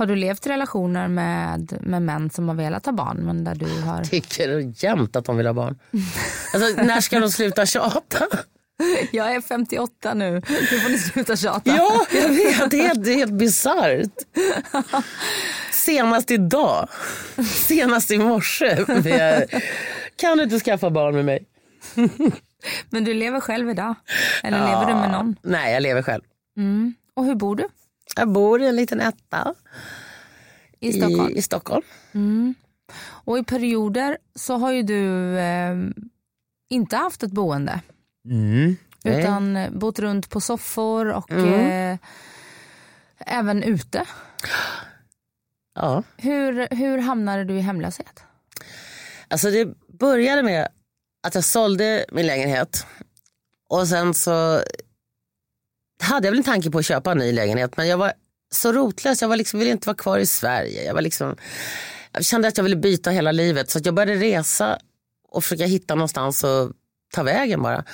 Har du levt i relationer med, med män som har velat ha barn men där du har... tycker jämt att de vill ha barn. Alltså, när ska de sluta tjata? Jag är 58 nu, nu får ni sluta tjata. Ja, jag vet. Det är helt, helt bisarrt. Senast idag, senast i morse. jag- Kan du inte skaffa barn med mig? Men du lever själv idag? Eller lever du med någon? Nej, jag lever själv. Och hur bor du? Jag bor i en liten etta I Stockholm? i, i Stockholm. Och i perioder så har ju du eh, inte haft ett boende. Nej. Utan eh, bott runt på soffor och Mm. eh, även ute. Ja. Hur, hur hamnade du i hemlöshet? Alltså det började med att jag sålde min lägenhet och sen så hade jag väl en tanke på att köpa en ny lägenhet men jag var så rotlös, jag var liksom, ville inte vara kvar i Sverige. Jag, var liksom, jag kände att jag ville byta hela livet så jag började resa och försöka hitta någonstans att ta vägen bara.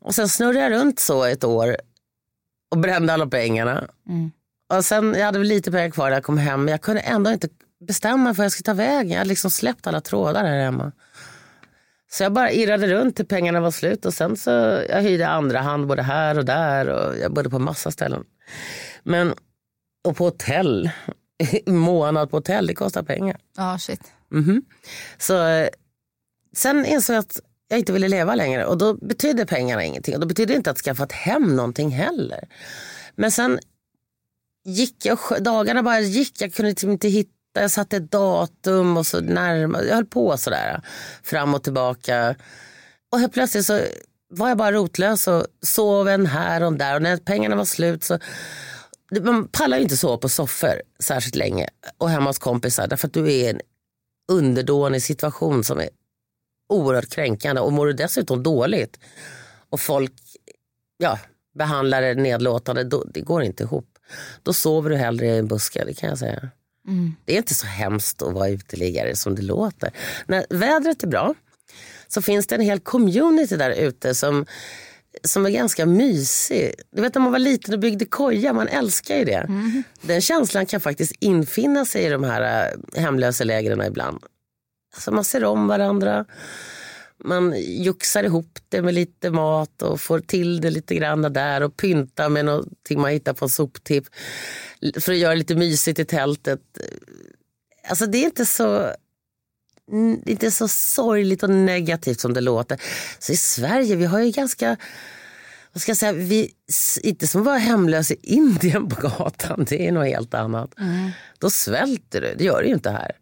Och sen snurrade jag runt så ett år och brände alla pengarna. Och sen, jag hade lite pengar kvar när jag kom hem men jag kunde ändå inte bestämma mig för vad jag skulle ta vägen. Jag hade liksom släppt alla trådar här hemma. Så jag bara irrade runt till pengarna var slut och sen så jag hyrde andra hand både här och där och jag bodde på massa ställen. Men, och på hotell, månad på hotell, det kostar pengar. Ja, shit. Mhm. Så eh, sen insåg jag att jag inte ville leva längre och då betydde pengarna ingenting. Och då betydde det inte att skaffa ett hem någonting heller. Men sen gick jag, dagarna bara gick, jag kunde liksom inte hitta, jag satte ett datum och så närmare, jag höll på sådär fram och tillbaka. Och helt plötsligt så var jag bara rotlös och sov en här och en där och när pengarna var slut så man pallar ju inte sova på soffor särskilt länge och hemma hos kompisar därför att du är i en underdånig situation som är oerhört kränkande och mår du dessutom dåligt och folk ja, behandlar dig nedlåtande, då, det går inte ihop. Då sover du hellre i en buske, det kan jag säga. Det är inte så hemskt att vara uteliggare som det låter. När vädret är bra så finns det en hel community där ute som, som är ganska mysig. Du vet när man var liten och byggde koja, man älskar ju det. Den känslan kan faktiskt infinna sig i de här äh, hemlösa lägren ibland. Alltså man ser om varandra, man juxar ihop det med lite mat och får till det lite grann där och pyntar med någonting man hittar på en soptipp för att göra det lite mysigt i tältet. Alltså det är inte så mm, det är inte så sorgligt och negativt som det låter. Så i Sverige, vi har ju ganska, vad ska jag säga, vi, inte som att vara hemlös i Indien på gatan, det är något helt annat. Då svälter du, det gör du ju inte här.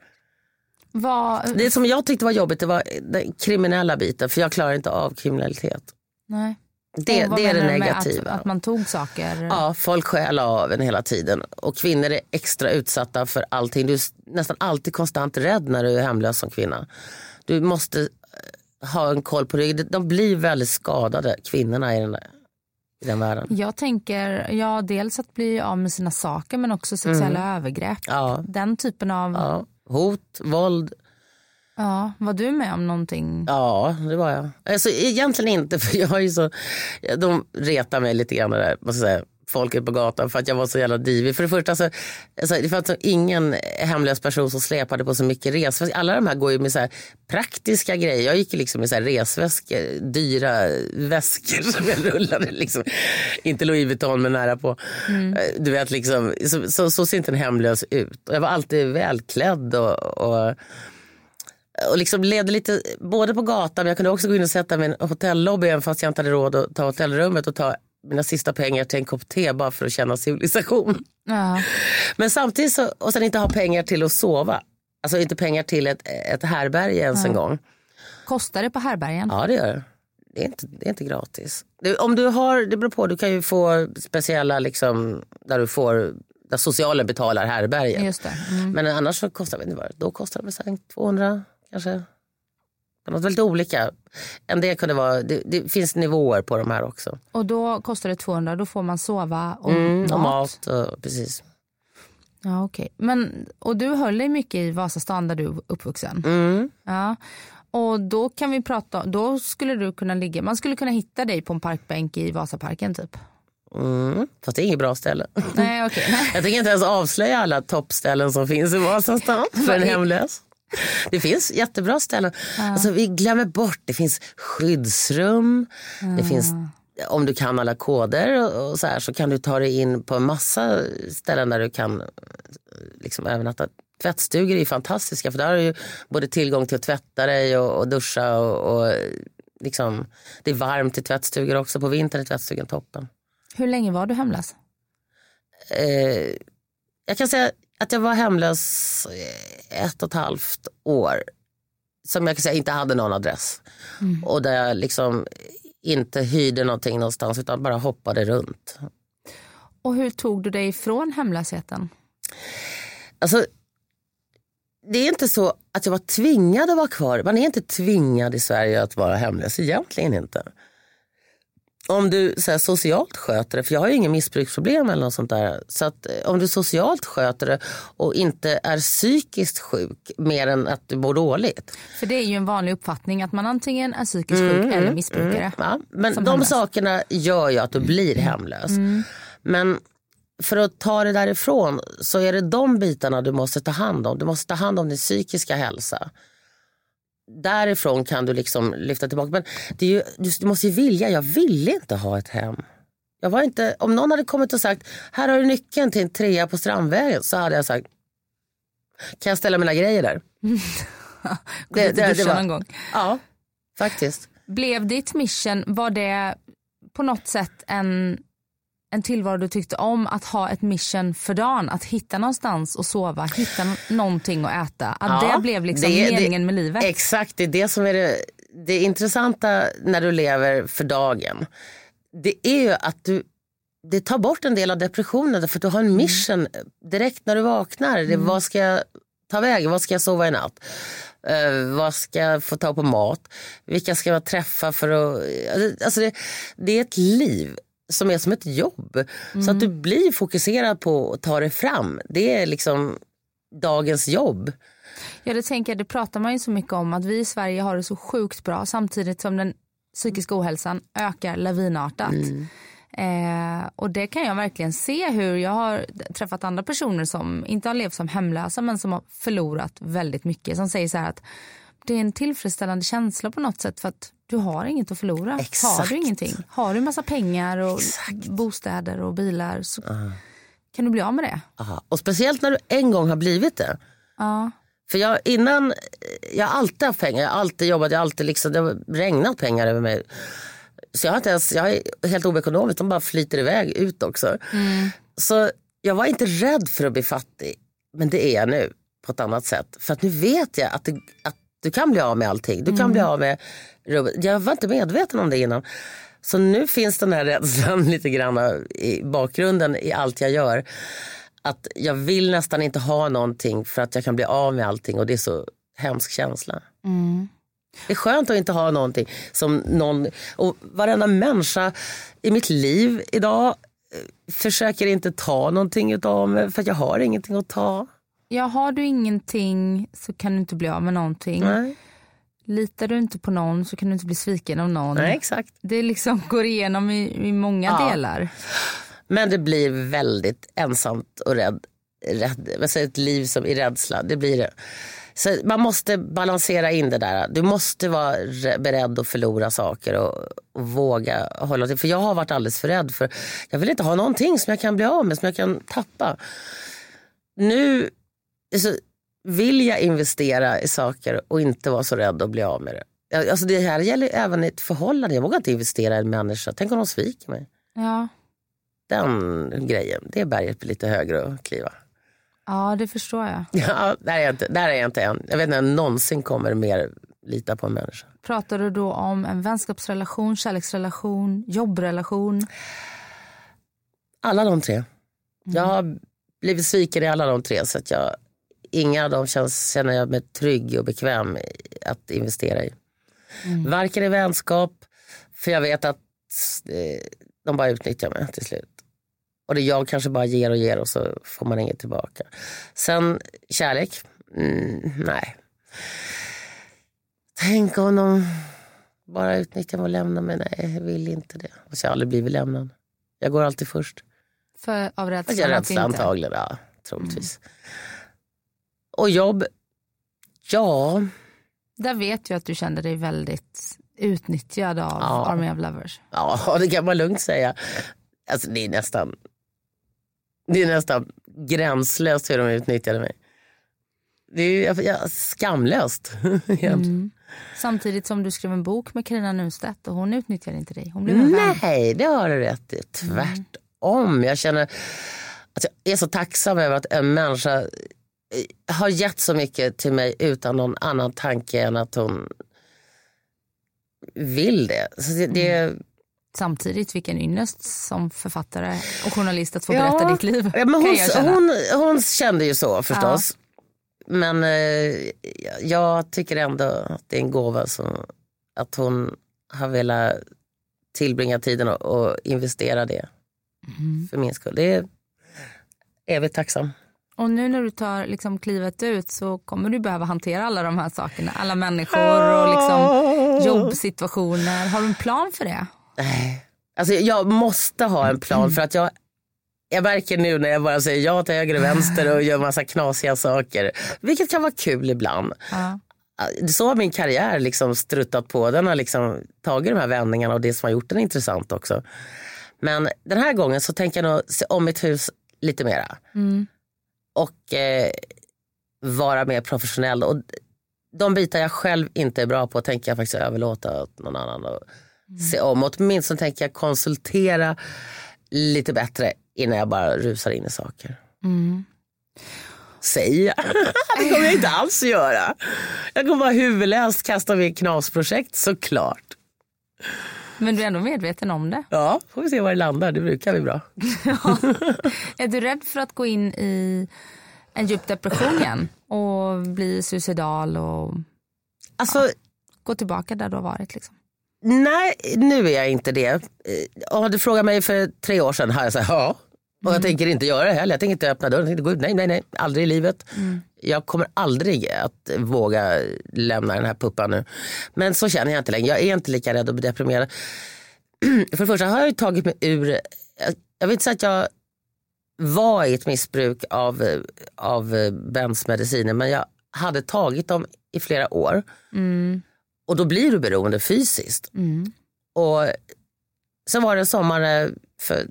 Vad, Det som jag tyckte var jobbigt det var den kriminella biten för jag klarar inte av kriminalitet. nej. Det, det är det negativa. Att, att man tog saker? Ja, folk stjäl av en hela tiden och kvinnor är extra utsatta för allting. Du är nästan alltid konstant rädd när du är hemlös som kvinna. Du måste eh, ha en koll på ryggen. De blir väldigt skadade, kvinnorna i den, där, i den världen. Jag tänker, ja dels att bli av med sina saker men också sexuella övergrepp. Ja. Den typen av, ja. Ja. Hot, våld. var du med om någonting? Ja, det var jag. Alltså, egentligen inte, för jag är ju så... De retar mig lite grann där, måste säga. Folket på gatan för att jag var så jävla divig. För det första så, alltså, det fanns ingen hemlös person som släpade på så mycket resväskor. Alla de här går ju med så praktiska grejer. Jag gick liksom med så resväskor, dyra väskor som jag rullade. Liksom. Inte Louis Vuitton men nära på. Eh, Du vet, liksom, så, så, så ser inte en hemlös ut. Jag var alltid välklädd och, och och liksom levde lite både på gatan men jag kunde också gå in och sätta mig i en hotellobby även fast jag inte hade råd att ta hotellrummet och ta mina sista pengar till en kopp te bara för att känna civilisation. Ja. Men samtidigt så, och sen inte ha pengar till att sova. Alltså inte pengar till ett, ett härberge ens en gång. Kostar det på härbergen? Ja det gör det. Det är inte, det är inte gratis. Det, om du har, det beror på, du kan ju få speciella liksom, där du får där socialen betalar härbergen. Just det. Mm. Men annars så kostar det, vad, då kostar det väl så här 200 kanske. Det var väldigt olika. En del kunde vara, det, det finns nivåer på de här också. Och då kostar det 200, då får man sova och Mm, mat. och mat och, precis. Ja. Men, och du höll dig mycket i Vasastan där du är uppvuxen? Mm. Ja. Och då kan vi prata, då skulle du kunna ligga, man skulle kunna hitta dig på en parkbänk i Vasaparken typ? Mm. Fast det är inget bra ställe. Nej. Nej. Jag tänker inte ens avslöja alla toppställen som finns i Vasastan för en hemlös. Det finns jättebra ställen. Alltså, vi glömmer bort, det finns skyddsrum, det finns om du kan alla koder och, och så här så kan du ta dig in på en massa ställen där du kan liksom övernatta. Tvättstugor är fantastiska för där har du ju både tillgång till att tvätta dig och, och duscha och, och liksom, det är varmt i tvättstugor också. På vintern är tvättstugan toppen. Hur länge var du hemlös? Eh, jag kan säga att jag var hemlös eh, ett och ett halvt år. Som jag kan säga inte hade någon adress. Och där jag liksom inte hyrde någonting någonstans utan bara hoppade runt. Och hur tog du dig ifrån hemlösheten? Alltså, det är inte så att jag var tvingad att vara kvar. Man är inte tvingad i Sverige att vara hemlös, egentligen inte. Om du så här, socialt sköter det, för jag har ju ingen missbruksproblem eller något sånt där. Så att, eh, om du socialt sköter det och inte är psykiskt sjuk mer än att du mår dåligt. För det är ju en vanlig uppfattning att man antingen är psykiskt sjuk eller missbrukare. Ja, men de hemlös. sakerna gör ju att du blir hemlös. Men för att ta det därifrån så är det de bitarna du måste ta hand om. Du måste ta hand om din psykiska hälsa. Därifrån kan du liksom lyfta tillbaka. Men det är ju, du, du måste ju vilja. Jag ville inte ha ett hem. Jag var inte, om någon hade kommit och sagt här har du nyckeln till en trea på Strandvägen så hade jag sagt kan jag ställa mina grejer där? Dit och duscha någon gång. Ja, faktiskt. Blev ditt mission, var det på något sätt en, en tillvaro du tyckte om att ha ett mission för dagen? Att hitta någonstans och sova, hitta någonting att äta. Att Ja, det blev liksom det- det- meningen med livet. Exakt, det är det som är det, det intressanta när du lever för dagen. Det är ju att du det tar bort en del av depressionen för att du har en mission direkt när du vaknar. Det, vad ska jag ta vägen? Vad ska jag sova i natt? Eh, vad ska jag få ta på mat? Vilka ska jag träffa för att... Alltså det, det är ett liv som är som ett jobb. Så att du blir fokuserad på att ta dig fram. Det är liksom dagens jobb. Ja, det, tänker jag, det pratar man ju så mycket om att vi i Sverige har det så sjukt bra samtidigt som den psykiska ohälsan ökar lavinartat. Eh, och det kan jag verkligen se hur jag har träffat andra personer som inte har levt som hemlösa men som har förlorat väldigt mycket. Som säger så här att det är en tillfredsställande känsla på något sätt för att du har inget att förlora. Har Exakt. du ingenting, har du massa pengar och bostäder och bilar så kan du bli av med det. Aha. Och speciellt när du en gång har blivit det. Ja. För jag, innan, jag har alltid haft pengar, jag har alltid jobbat, jag har alltid liksom, det har regnat pengar över mig. Så jag, har inte ens, jag är helt oekonomisk, de bara flyter iväg ut också. Så jag var inte rädd för att bli fattig, men det är jag nu på ett annat sätt. För att nu vet jag att, det, att du kan bli av med allting. Du kan bli av med rubbet. Jag var inte medveten om det innan. Så nu finns den här rädslan lite grann i bakgrunden i allt jag gör. Att jag vill nästan inte ha någonting för att jag kan bli av med allting och det är så hemsk känsla. Det är skönt att inte ha någonting som någon, och varenda människa i mitt liv idag eh, försöker inte ta någonting utav mig för jag har ingenting att ta. Ja, har du ingenting så kan du inte bli av med någonting. Nej. Litar du inte på någon så kan du inte bli sviken av någon. Nej, exakt. Det liksom går igenom i, i många Ja. delar. Men det blir väldigt ensamt och rädd. rädd säger, ett liv som i rädsla, det blir det. Så man måste balansera in det där. Du måste vara re- beredd att förlora saker och, och våga hålla till. För jag har varit alldeles för rädd för jag vill inte ha någonting som jag kan bli av med, som jag kan tappa. Nu så vill jag investera i saker och inte vara så rädd att bli av med det. Alltså det här gäller även i ett förhållande. Jag vågar inte investera i en människa. Tänk om de sviker mig. Ja. Den grejen, det berget blir lite högre att kliva. ja, det förstår jag. Ja, där, är jag inte, där är jag inte än. Jag vet inte om jag någonsin kommer mer lita på en människa. Pratar du då om en vänskapsrelation, kärleksrelation, jobbrelation? Alla de tre. Jag har blivit sviken i alla de tre. Så att jag, inga av dem känns, känner jag mig trygg och bekväm att investera i. Varken i vänskap, för jag vet att eh, de bara utnyttjar mig till slut. Och det jag kanske bara ger och ger och så får man inget tillbaka. Sen kärlek, mm, nej. Tänk om de bara utnyttjar mig och lämnar mig. Nej, jag vill inte det. Och så har jag aldrig blivit lämnad. Jag går alltid först. För, av rädsla? Att rädsla antagligen, ja, troligtvis. Och jobb, ja, Där vet jag att du kände dig väldigt utnyttjad av Ja. Army of Lovers. ja, det kan man lugnt säga. Alltså, det är nästan det är nästan gränslöst hur de utnyttjade mig. Det är ju ja, skamlöst egentligen. Samtidigt som du skrev en bok med Carina Nunstedt och hon utnyttjade inte dig. Hon blev. Nej, det har du rätt i. Tvärtom. Jag känner att jag är så tacksam över att en människa har gett så mycket till mig utan någon annan tanke än att hon vill det. Så det, det Samtidigt, vilken ynnest som författare och journalist att få berätta ditt liv. Ja, men hon, hon, hon kände ju så förstås. Men eh, jag tycker ändå att det är en gåva som, att hon har velat tillbringa tiden och, och investera det Mm. för min skull. Det är evigt tacksam. Och nu när du tar liksom klivet ut så kommer du behöva hantera alla de här sakerna. Alla människor och liksom jobbsituationer. Har du en plan för det? Nej. Alltså, jag måste ha en plan för att jag jag märker nu när jag bara säger ja till höger och vänster och gör massa knasiga saker. Vilket kan vara kul ibland. Ja. Så har min karriär liksom struttat på. Den har liksom tagit de här vändningarna och det som har gjort den intressant också. Men den här gången så tänker jag nog se om mitt hus lite mera. Och eh, vara mer professionell. Och de bitar jag själv inte är bra på tänker jag faktiskt överlåta åt någon annan och se om. Åtminstone tänker jag konsultera lite bättre innan jag bara rusar in i saker. Säger jag. det kommer jag inte alls göra. Jag kommer bara huvudlöst kasta mig i knasprojekt såklart. Men du är ändå medveten om det. Ja, får vi se var det landar. Det brukar bli bra. Är du rädd för att gå in i en djup depression igen och bli suicidal och Alltså, gå tillbaka där du har varit? Liksom? nej, nu är jag inte det. Eh, Om du frågade mig för tre år sedan hade jag sagt ja. Och jag tänker inte göra det heller. Jag tänker inte öppna dörren. Jag tänker gå ut. Nej, nej, nej. Aldrig i livet. Jag kommer aldrig att våga lämna den här puppan nu. Men så känner jag inte längre. Jag är inte lika rädd och deprimerad. för det första har jag tagit mig ur, jag, vill inte säga att jag var i ett missbruk av, av eh, Bens mediciner men jag hade tagit dem i flera år. Och då blir du beroende fysiskt. Och sen var det sommar eh, för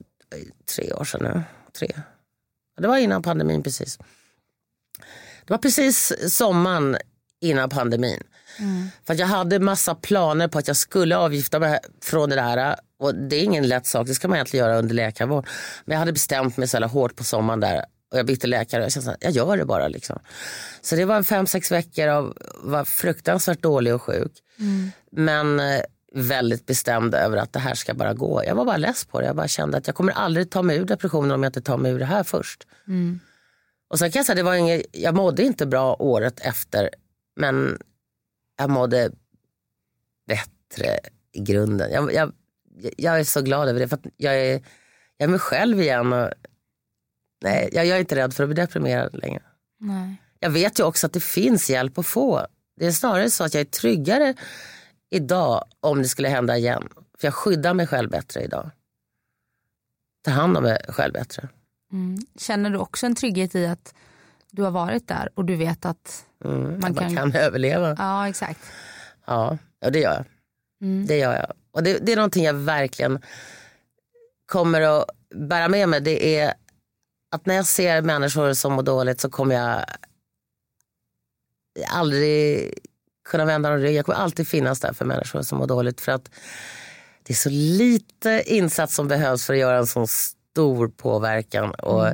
tre år sedan nu. Tre. Det var innan pandemin precis. Det var precis sommaren innan pandemin. För att jag hade massa planer på att jag skulle avgifta mig från det där. Och det är ingen lätt sak, det ska man egentligen göra under läkarvård. Men jag hade bestämt mig så jävla hårt på sommaren där och jag bytte läkare och jag kände att jag gör det bara. Liksom. Så det var fem, sex veckor av var fruktansvärt dålig och sjuk. Men eh, väldigt bestämd över att det här ska bara gå. Jag var bara less på det. Jag bara kände att jag kommer aldrig ta mig ur depressionen om jag inte tar mig ur det här först. Och sen kan jag säga, det var inget, jag mådde inte bra året efter. Men jag mådde bättre i grunden. Jag, jag, jag är så glad över det för jag är, jag är mig själv igen. Och, nej, jag, jag är inte rädd för att bli deprimerad längre. Nej. Jag vet ju också att det finns hjälp att få. Det är snarare så att jag är tryggare idag om det skulle hända igen. För jag skyddar mig själv bättre idag. Tar hand om mig själv bättre. Mm. Känner du också en trygghet i att du har varit där och du vet att Mm, man, man kan... kan överleva. Ja, exakt. Ja, ja det gör jag. Mm. Det gör jag. Och det, det är någonting jag verkligen kommer att bära med mig. Det är att när jag ser människor som mår dåligt så kommer jag aldrig kunna vända dem ryggen. Jag kommer alltid finnas där för människor som mår dåligt. För att det är så lite insats som behövs för att göra en sån stor påverkan. Och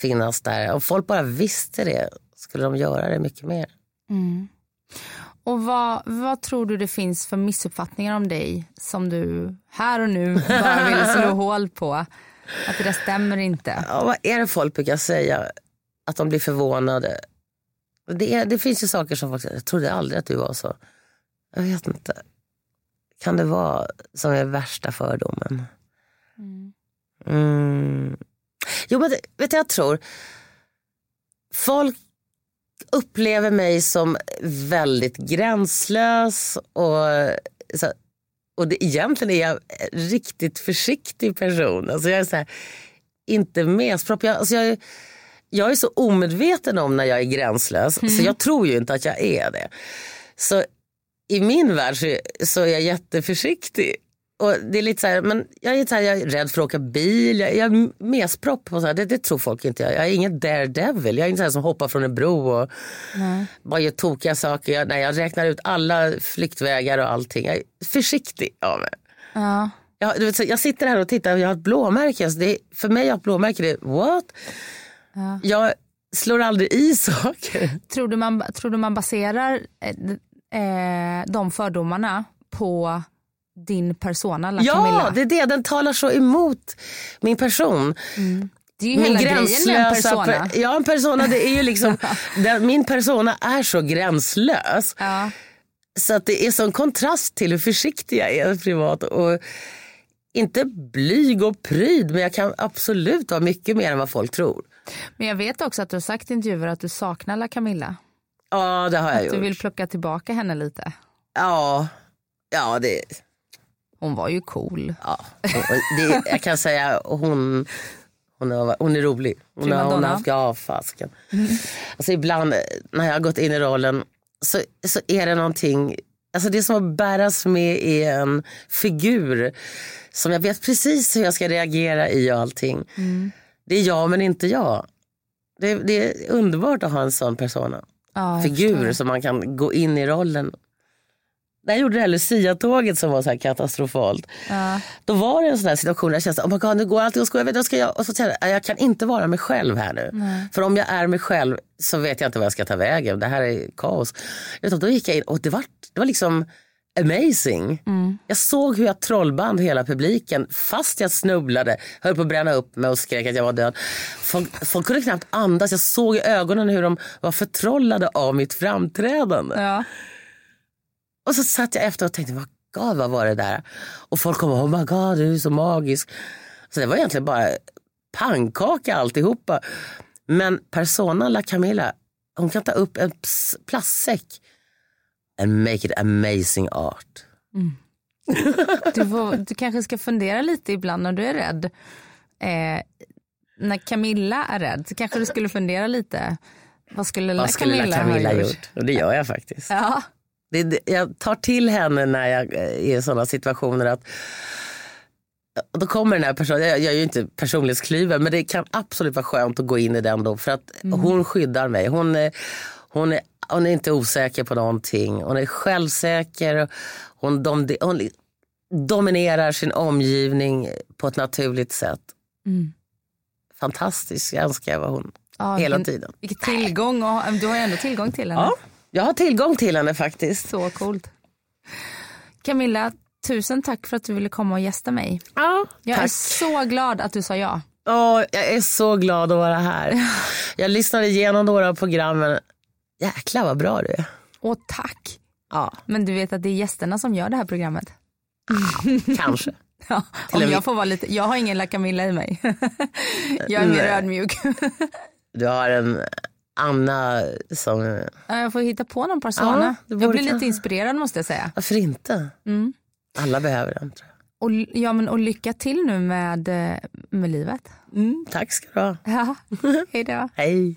finnas där. Om folk bara visste det skulle de göra det mycket mer. Mm. Och vad, vad tror du det finns för missuppfattningar om dig som du här och nu bara vill slå hål på? Att det där stämmer inte. Ja, vad är det folk brukar säga? Att de blir förvånade. Det, det finns ju saker som folk säger, jag trodde aldrig att du var så. Jag vet inte. Kan det vara som är värsta fördomen? Mm. Jo men vet du, jag tror folk upplever mig som väldigt gränslös och, så, och det, egentligen är jag en riktigt försiktig person. Alltså jag är så här, inte mespropp. Jag, alltså jag, jag är så omedveten om när jag är gränslös så jag tror ju inte att jag är det. Så i min värld så, så är jag jätteförsiktig. Och det är lite så här, men jag är, så här, jag är rädd för att åka bil, jag, jag är mespropp. Och så här, det, det tror folk inte jag. Jag är ingen daredevil, jag är inte så som hoppar från en bro och bara gör tokiga saker. Jag, nej, jag räknar ut alla flyktvägar och allting. Jag är försiktig av mig. Ja. Jag, du vet, jag sitter här och tittar och jag har ett blåmärke. Alltså det, för mig har ett blåmärke, det är what? Jag slår aldrig i saker. Tror, du man, tror du man baserar eh, eh, de fördomarna på din persona, La Ja, Camilla? det är det. Den talar så emot min person. Det är ju hela grejen med en persona. per- ja, en persona det är ju liksom, den, min persona är så gränslös. Ja. Så att det är sån kontrast till hur försiktig jag är privat. Och inte blyg och pryd, men jag kan absolut vara mycket mer än vad folk tror. Men jag vet också att du har sagt i intervjuer att du saknar La Camilla. Ja, det har jag Att gjort. du vill plocka tillbaka henne lite. Ja, ja det, Hon var ju cool. ja. Det, jag kan säga hon, hon, är, hon är rolig. Hon har, hon Primadonna. har haft, ja fasken. Alltså ibland när jag har gått in i rollen så, så är det någonting, alltså det som att bäras med i en figur som jag vet precis hur jag ska reagera i och allting. Det är jag men inte jag. Det, det är underbart att ha en sån persona. Ja, figur som man kan gå in i rollen. När jag gjorde det här Lucia-tåget som var så här katastrofalt. Ja. Då var det en sån här situation där jag kände, oh my God, nu går allting åt skogen. Jag ska jag? Och så kände jag, jag kan inte vara mig själv här nu. För om jag är mig själv så vet jag inte vad jag ska ta vägen. Det här är kaos. Utan då gick jag in och det var, det var liksom amazing. Jag såg hur jag trollband hela publiken fast jag snubblade, höll på att bränna upp mig och skrek att jag var död. Folk, folk kunde knappt andas. Jag såg i ögonen hur de var förtrollade av mitt framträdande. Ja. Och så satt jag efter och tänkte, vad God, vad var det där? Och folk kom, oh my God, du är så magisk. Så det var egentligen bara pannkaka alltihopa. Men personan La Camilla, hon kan ta upp en plastsäck and make it amazing art. Du, får, du kanske ska fundera lite ibland när du är rädd. Eh, när Camilla är rädd så kanske du skulle fundera lite. Vad skulle Vad skulle La Camilla ha gjort? gjort? Och det gör jag faktiskt. Ja. Det, det, jag tar till henne när jag är i sådana situationer att då kommer den här personen, jag, jag är ju inte personlighetsklyven men det kan absolut vara skönt att gå in i den då för att hon skyddar mig. Hon är, hon, är, hon är inte osäker på någonting. Hon är självsäker. Hon, dom, hon dominerar sin omgivning på ett naturligt sätt. Fantastisk, jag önskar jag var hon Ja, hela vilken- tiden. Vilken tillgång. Och, du har ju ändå tillgång till henne. Ja, jag har tillgång till henne faktiskt. Så coolt. Camilla, tusen tack för att du ville komma och gästa mig. Ja, Jag är tack. så glad att du sa ja. Åh, jag är så glad att vara här. Jag lyssnade igenom några av programmen. Jäklar vad bra du är. Och tack. Ja, Men du vet att det är gästerna som gör det här programmet? kanske. Ja, om jag får vara lite, jag har ingen La Camilla i mig. jag är mer ödmjuk. Du har en Anna som... Ja, jag får hitta på någon persona. Ja, jag blir lite inspirerad måste jag säga. Varför inte? Mm. Alla behöver den. Tror Och, ja, men, och lycka till nu med, eh, med livet. jag. Mm, tack ska du ha. Ja, hej då. Hej.